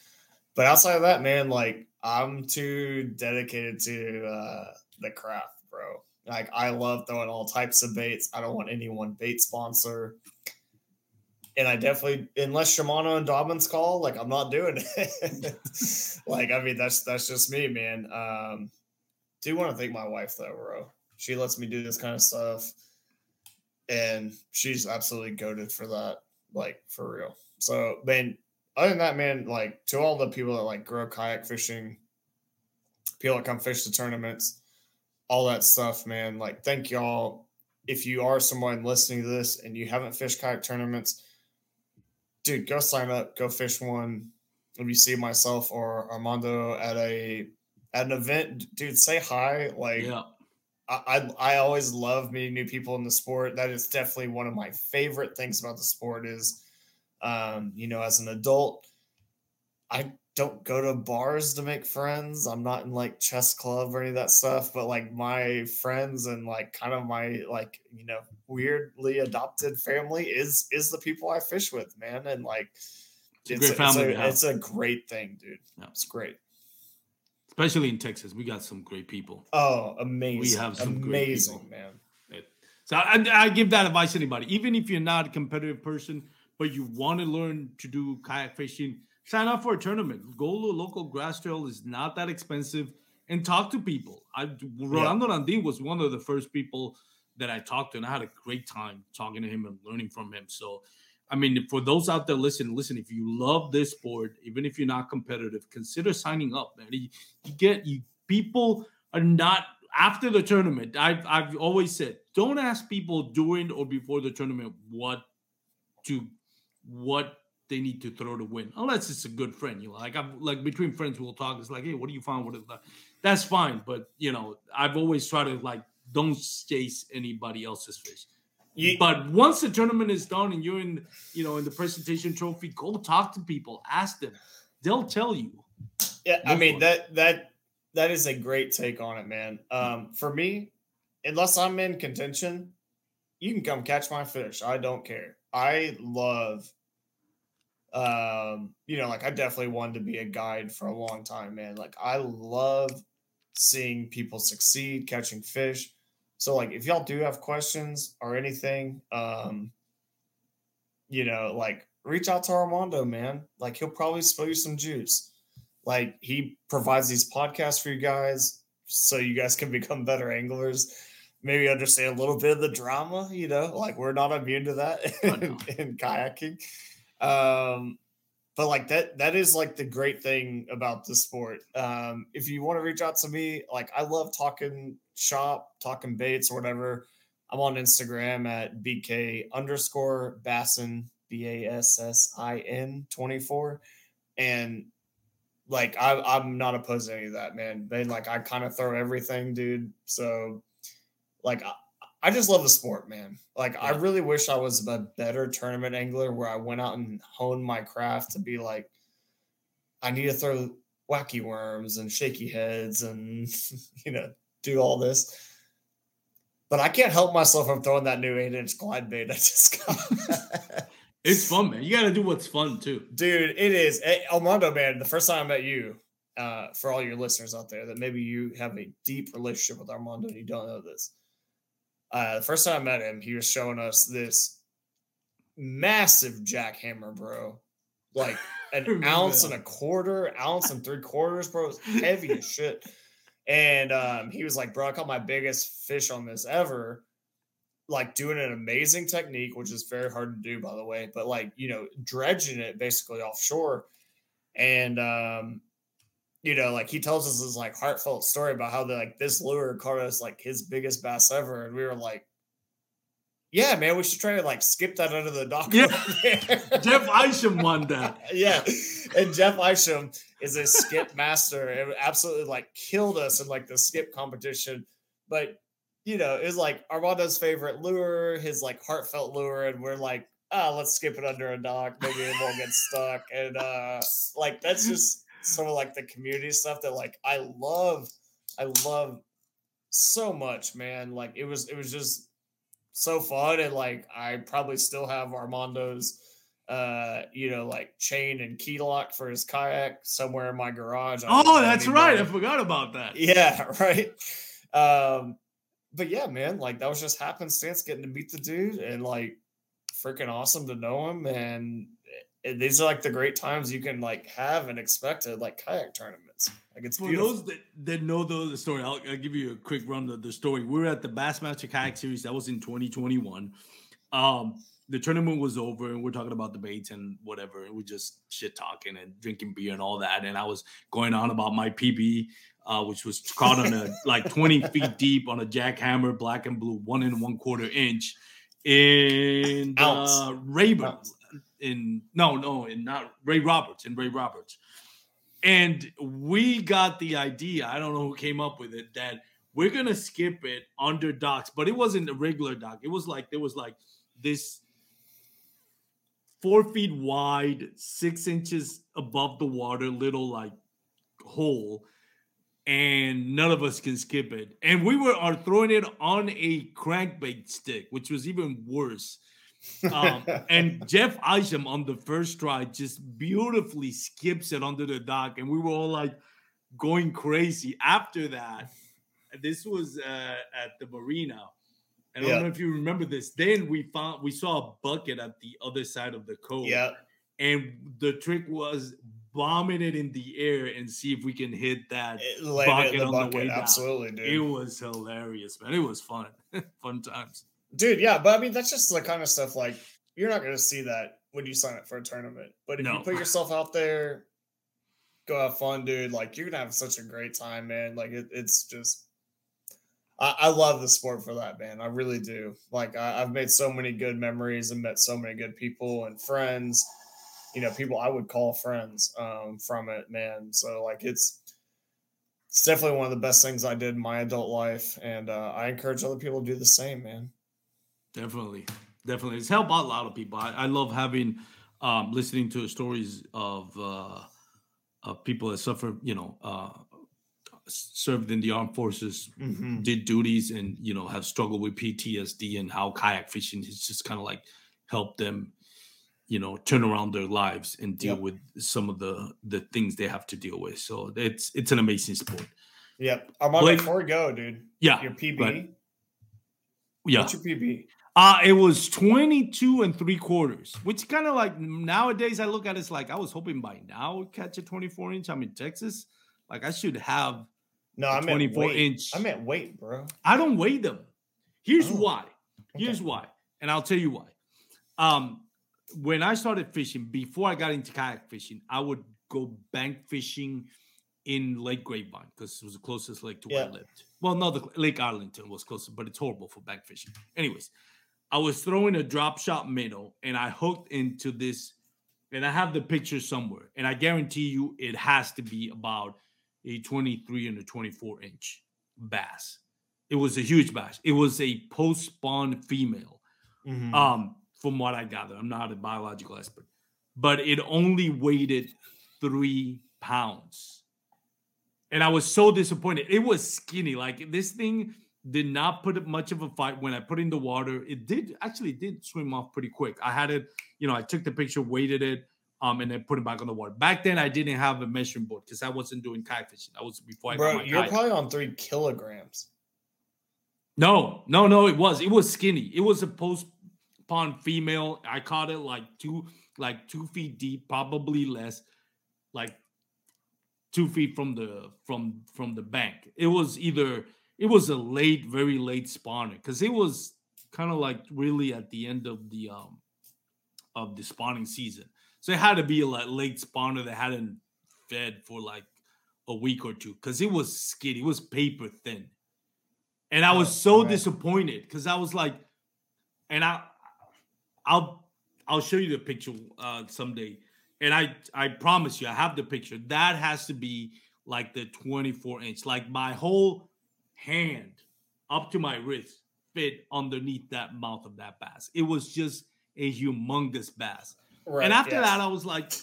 But outside of that, man, like I'm too dedicated to uh, the craft, bro. Like I love throwing all types of baits. I don't want any one bait sponsor. And I definitely, unless Shimano and Dobyns call, like I'm not doing it. like I mean, that's that's just me, man. Um, do want to thank my wife though, bro. She lets me do this kind of stuff, and she's absolutely goaded for that, like for real. So, man, other than that, man, like to all the people that like grow kayak fishing, people that come fish the tournaments, all that stuff, man. Like, thank y'all. If you are someone listening to this and you haven't fished kayak tournaments, dude, go sign up, go fish one. If you see myself or Armando at a at an event, dude, say hi. Like, Yeah, I, I I always love meeting new people in the sport. That is definitely one of my favorite things about the sport is, um, you know, as an adult, I don't go to bars to make friends. I'm not in like chess club or any of that stuff, but like my friends and like kind of my like, you know, weirdly adopted family is is the people I fish with, man. And like It's a great family to have. it's a great thing, dude. Yeah. It's great. especially in Texas, we got some great people. Oh, amazing. We have some great amazing, man. So I, I give that advice to anybody, even if you're not a competitive person, but you want to learn to do kayak fishing, sign up for a tournament. Go to a local grass trail is not that expensive, and talk to people. I Rolando Landin was one of the first people that I talked to, and I had a great time talking to him and learning from him. So, I mean, for those out there listening, listen, if you love this sport, even if you're not competitive, consider signing up, man. You, you get you people are not after the tournament. I've I've always said, don't ask people during or before the tournament what to what they need to throw to win, unless it's a good friend. You know, like I'm like between friends, we'll talk. It's like, hey, what do you find? What is that? that's fine. But you know, I've always tried to like don't chase anybody else's fish. You, but once the tournament is done and you're in, you know, in the presentation trophy, go talk to people, ask them. They'll tell you. Yeah, I mean that that that is a great take on it, man. Um, for me, unless I'm in contention, you can come catch my fish. I don't care. I love um, you know, like I definitely wanted to be a guide for a long time, man. Like I love seeing people succeed catching fish. So like if y'all do have questions or anything, um, you know, like reach out to Armando, man. Like he'll probably spill you some juice. Like he provides these podcasts for you guys so you guys can become better anglers. Maybe understand a little bit of the drama, you know, like we're not immune to that in, in kayaking. Um, but like that that is like the great thing about the sport. Um if you want to reach out to me like i love talking shop talking baits or whatever. I'm on instagram at bk underscore bassin b-a-s-s-i-n 24 and like I, i'm not opposed to any of that man. But like i kind of throw everything dude. So like I just love the sport, man. Like yeah. I really wish I was a better tournament angler where I went out and honed my craft to be like, I need to throw wacky worms and shaky heads and you know do all this. But I can't help myself from throwing that new eight inch glide bait I just got. it's fun, man. You got to do what's fun too, dude. It is. Hey, Armando, man. The first time I met you, uh, for all your listeners out there, that maybe you have a deep relationship with Armando and you don't know this uh, the first time I met him, he was showing us this massive jackhammer, bro. Like an ounce and a quarter, ounce and three quarters, bro. It's heavy as shit. And um, he was like, bro, I caught my biggest fish on this ever. Like doing an amazing technique, which is very hard to do, by the way, but like, you know, dredging it basically offshore. And um, you know, like he tells us this like heartfelt story about how the like this lure caught us like his biggest bass ever, and we were like, "Yeah, man, we should try to like skip that under the dock." Yeah, Jeff Isham won that. yeah, and Jeff Isham is a skip master and absolutely like killed us in like the skip competition. But you know, it's like Armando's favorite lure, his like heartfelt lure, and we're like, ah, oh, let's skip it under a dock. Maybe it won't get stuck. And uh like that's just some of like the community stuff that like I love. I love so much, man. Like it was it was just so fun and like I probably still have Armando's uh you know like chain and key lock for his kayak somewhere in my garage. Oh, that's right. I forgot about that. Yeah, right. Um but yeah, man, like that was just happenstance getting to meet the dude and like freaking awesome to know him and these are like the great times you can like have and expect at like kayak tournaments. Like it's for beautiful. those that, that know the, the story. I'll, I'll, give you a quick run of the story. We were at the Bassmaster Kayak Series that was in 2021. Um, the tournament was over and we're talking about debates and whatever. And we're just shit talking and drinking beer and all that. And I was going on about my PB, uh, which was caught on a like 20 feet deep on a jackhammer, black and blue, one and one quarter inch in uh, Rayburn, in no, no, in not Ray Roberts, in Ray Roberts. And we got the idea, I don't know who came up with it, that we're gonna skip it under docks, but it wasn't a regular dock. It was like there was like this four feet wide, six inches above the water, little like hole, and none of us can skip it. And we were are throwing it on a crankbait stick, which was even worse. Um, and Jeff Isham on the first try just beautifully skips it under the dock, and we were all like going crazy. After that, this was uh, at the marina. And I don't yeah. know if you remember this. Then we found we saw a bucket at the other side of the cove. Yeah. And the trick was bombing it in the air and see if we can hit that bucket on bucket. the way down. Absolutely, dude. It was hilarious, man. It was fun. fun times dude. Yeah, but I mean, that's just the kind of stuff like you're not going to see that when you sign up for a tournament. But if no. you put yourself out there, go have fun, dude. Like you're gonna have such a great time, man. Like it, it's just, I, I, love the sport for that, man. I really do. Like I, I've made so many good memories and met so many good people and friends. You know, people I would call friends um, from it, man. So like it's it's definitely one of the best things I did in my adult life, and uh, I encourage other people to do the same, man. Definitely, definitely, it's helped out a lot of people. I, I love having um, listening to stories of uh, of people that suffer, you know, uh, served in the armed forces, Mhm. did duties, and you know have struggled with PTSD, and how kayak fishing has just kind of like helped them, you know, turn around their lives and deal Yep. with some of the the things they have to deal with. So it's it's an amazing sport. Yep. Armando, Blake- before we go, dude, Yeah, your PB. right. yeah. What's your PB? Uh, it was 22 and three quarters, which kind of like nowadays I look at it, it's like I was hoping by now catch a 24 inch. I'm in Texas. Like I should have, No, I meant 24 weight. inch. I meant weight, bro. I don't weigh them. Here's Oh, why. Here's Okay. why. And I'll tell you why. Um, when I started fishing, before I got into kayak fishing, I would go bank fishing in Lake Grapevine because it was the closest lake to where I lived. Well, no, the Lake Arlington was closer, but it's horrible for bank fishing. Anyways, I was throwing a drop shot minnow and I hooked into this, and I have the picture somewhere, and I guarantee you it has to be about a 23 and a 24 inch bass. It was a huge bass. It was a post spawn female. Mhm. Um, from what I gather, I'm not a biological expert, but it only weighed three pounds. And I was so disappointed. It was skinny. Like this thing did not put up much of a fight when I put in the water. It did actually did swim off pretty quick. I had it, you know, I took the picture, weighted it, um, and then put it back on the water. Back then, I didn't have a measuring board because I wasn't doing kayak fishing. I was before I bro, my you're kayak. probably on three kilograms. No, no, no, it was. It was skinny. It was a post spawn female. I caught it like two, like two feet deep, probably less, like two feet from the from from the bank. It was either it was a late, very late spawner because it was kind of like really at the end of the um of the spawning season. So it had to be a like late spawner that hadn't fed for like a week or two because it was skinny. It was paper thin. And I was so okay. disappointed because I was like, and I, I'll, I'll show you the picture uh, someday. And I, I promise you, I have the picture. That has to be like the 24 inch, like my whole hand up to my wrist fit underneath that mouth of that bass. It was just a humongous bass. Right. and after that, I was like,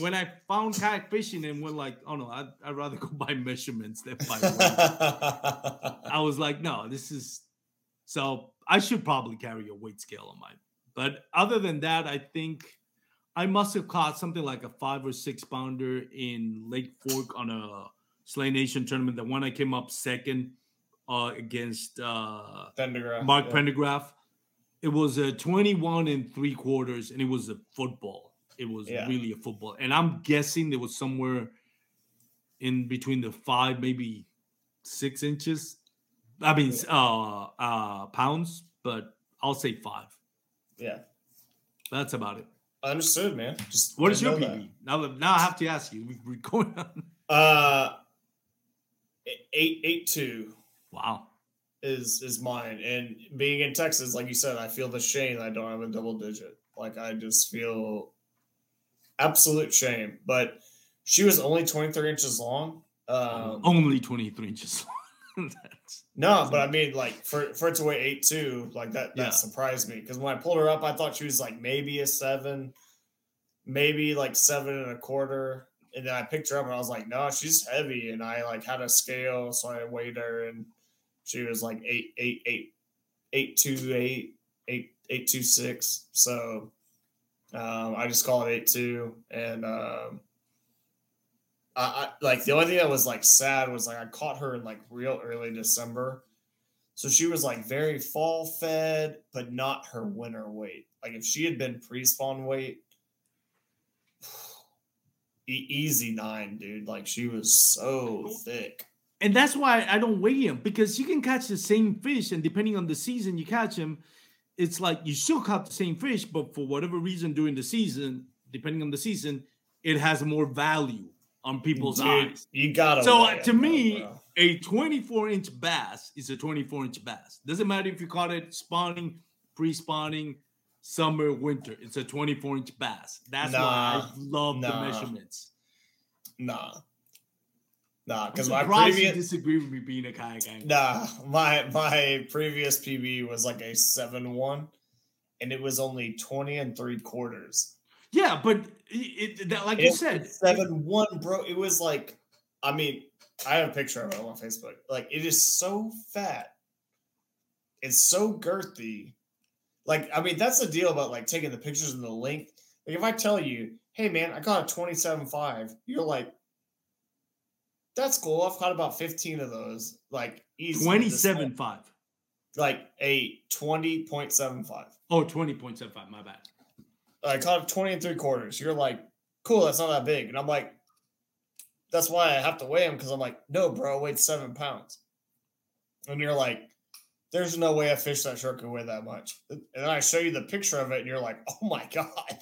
when I found kayak fishing and went like, oh no, I'd, I'd rather go by measurements than by weight. I was like, no, this is so I should probably carry a weight scale on mine. But other than that, I think I must have caught something like a five or six pounder in Lake Fork on a Slay Nation tournament. The one I came up second uh, against uh, Pendergraft, Mark yeah. Pendergraph. It was a 21 and three quarters, and it was a football. It was Yeah. really a football. And I'm guessing there was somewhere in between the five, maybe six inches. I mean, s- uh, uh, pounds, but I'll say five. Yeah. That's about it. Understood, man. Just What is your. PB? Now, now I have to ask you. we- We're going on. Uh, eight eight two Wow. is is mine, and being in Texas, like you said, I feel the shame that I don't have a double digit. Like I just feel absolute shame. But she was only twenty three inches long. Um, Only 23 inches. That's, No, but I mean, like for for it to weigh eight two, like that that Yeah. surprised me because when I pulled her up, I thought she was like maybe a seven, maybe like seven and a quarter, and then I picked her up and I was like, no, she's heavy, and I like had a scale, so I weighed her, and she was like eight eight eight eight two eight eight eight two six. So um, I just call it eight two, and um, I, I like the only thing that was like sad was like I caught her in like real early December. So she was like very fall fed, but not her winter weight. Like if she had been pre spawn weight, easy nine, dude. Like she was so thick. And that's why I don't weigh him because you can catch the same fish, and depending on the season you catch him, it's like you still caught the same fish, but for whatever reason during the season, depending on the season, it has more value on people's Dude, eyes. You gotta. So weigh uh, to me, bro. a 24 inch bass is a 24 inch bass. Doesn't matter if you caught it spawning, pre spawning, summer, winter. It's a 24 inch bass. That's why I Nah, love the measurements. nah. Nah, because my previous disagree with me being a kayak angler. Nah, my my previous PB was like a seven one, and it was only twenty and three quarters. Yeah, but it, it that, like it you said, seven one, bro. It was like, I mean, I have a picture of it on Facebook. Like, it is so fat. It's so girthy. Like, I mean, that's the deal about like taking the pictures and the length. Like, if I tell you, hey man, I caught a twenty-seven five, you're like, that's cool. I've caught about 15 of those. Like easy. 27.5. Like a 20.75. Oh, 20.75. My bad. I caught 20 and three quarters. You're like, cool, that's not that big. And I'm like, that's why I have to weigh him because I'm like, no, bro, I weighed seven pounds. And you're like, there's no way a fish that short could weigh that much. And then I show you the picture of it, and you're like, oh my God.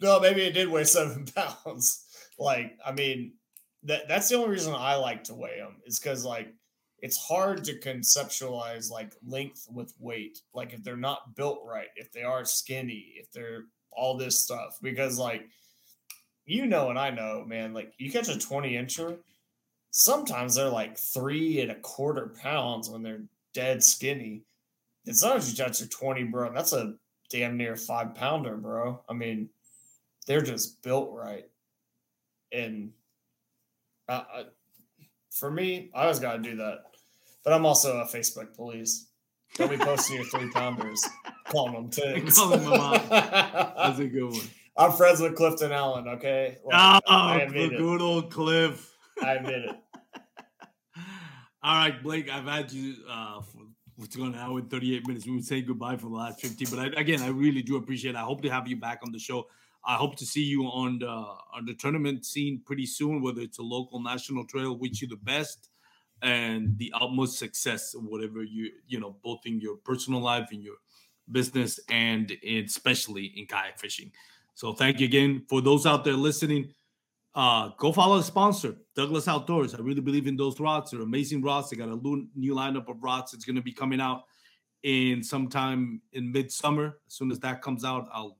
No, maybe it did weigh seven pounds. Like, I mean, that that's the only reason I like to weigh them is because like it's hard to conceptualize like length with weight. Like if they're not built right, if they are skinny, if they're all this stuff. Because like you know and I know, man, like you catch a 20 incher, sometimes they're like three and a quarter pounds when they're dead skinny. As long as you touch a 20, bro, that's a damn near five pounder, bro. I mean, they're just built right. And uh, for me, I always got to do that. But I'm also a Facebook police. Don't be posting your three pounders, calling them tits. Call them That's a good one. I'm friends with Clifton Allen. Okay. Like, oh, good old Cliff. I admit it. All right, Blake. I've had you uh, for what's going on with 38 minutes. We would say goodbye for the last 50, but I, again, I really do appreciate it. I hope to have you back on the show. I hope to see you on the on the tournament scene pretty soon, whether it's a local national trail. Wish you the best and the utmost success, whatever you you know, both in your personal life, in your business, and especially in kayak fishing. So thank you again for those out there listening. Uh, go follow the sponsor, Douglas Outdoors. I really believe in those rods. They're amazing rods. They got a new lineup of rods. It's going to be coming out in sometime in midsummer. As soon as that comes out, I'll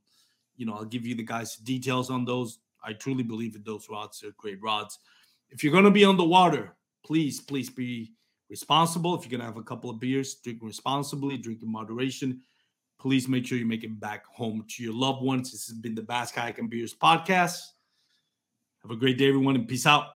you know, I'll give you the guys details on those. I truly believe that those rods are great rods. If you're going to be on the water, please, please be responsible. If you're going to have a couple of beers, drink responsibly, drink in moderation. Please make sure you make it back home to your loved ones. This has been the Bass Kayak and Beers podcast. Have a great day, everyone, and peace out.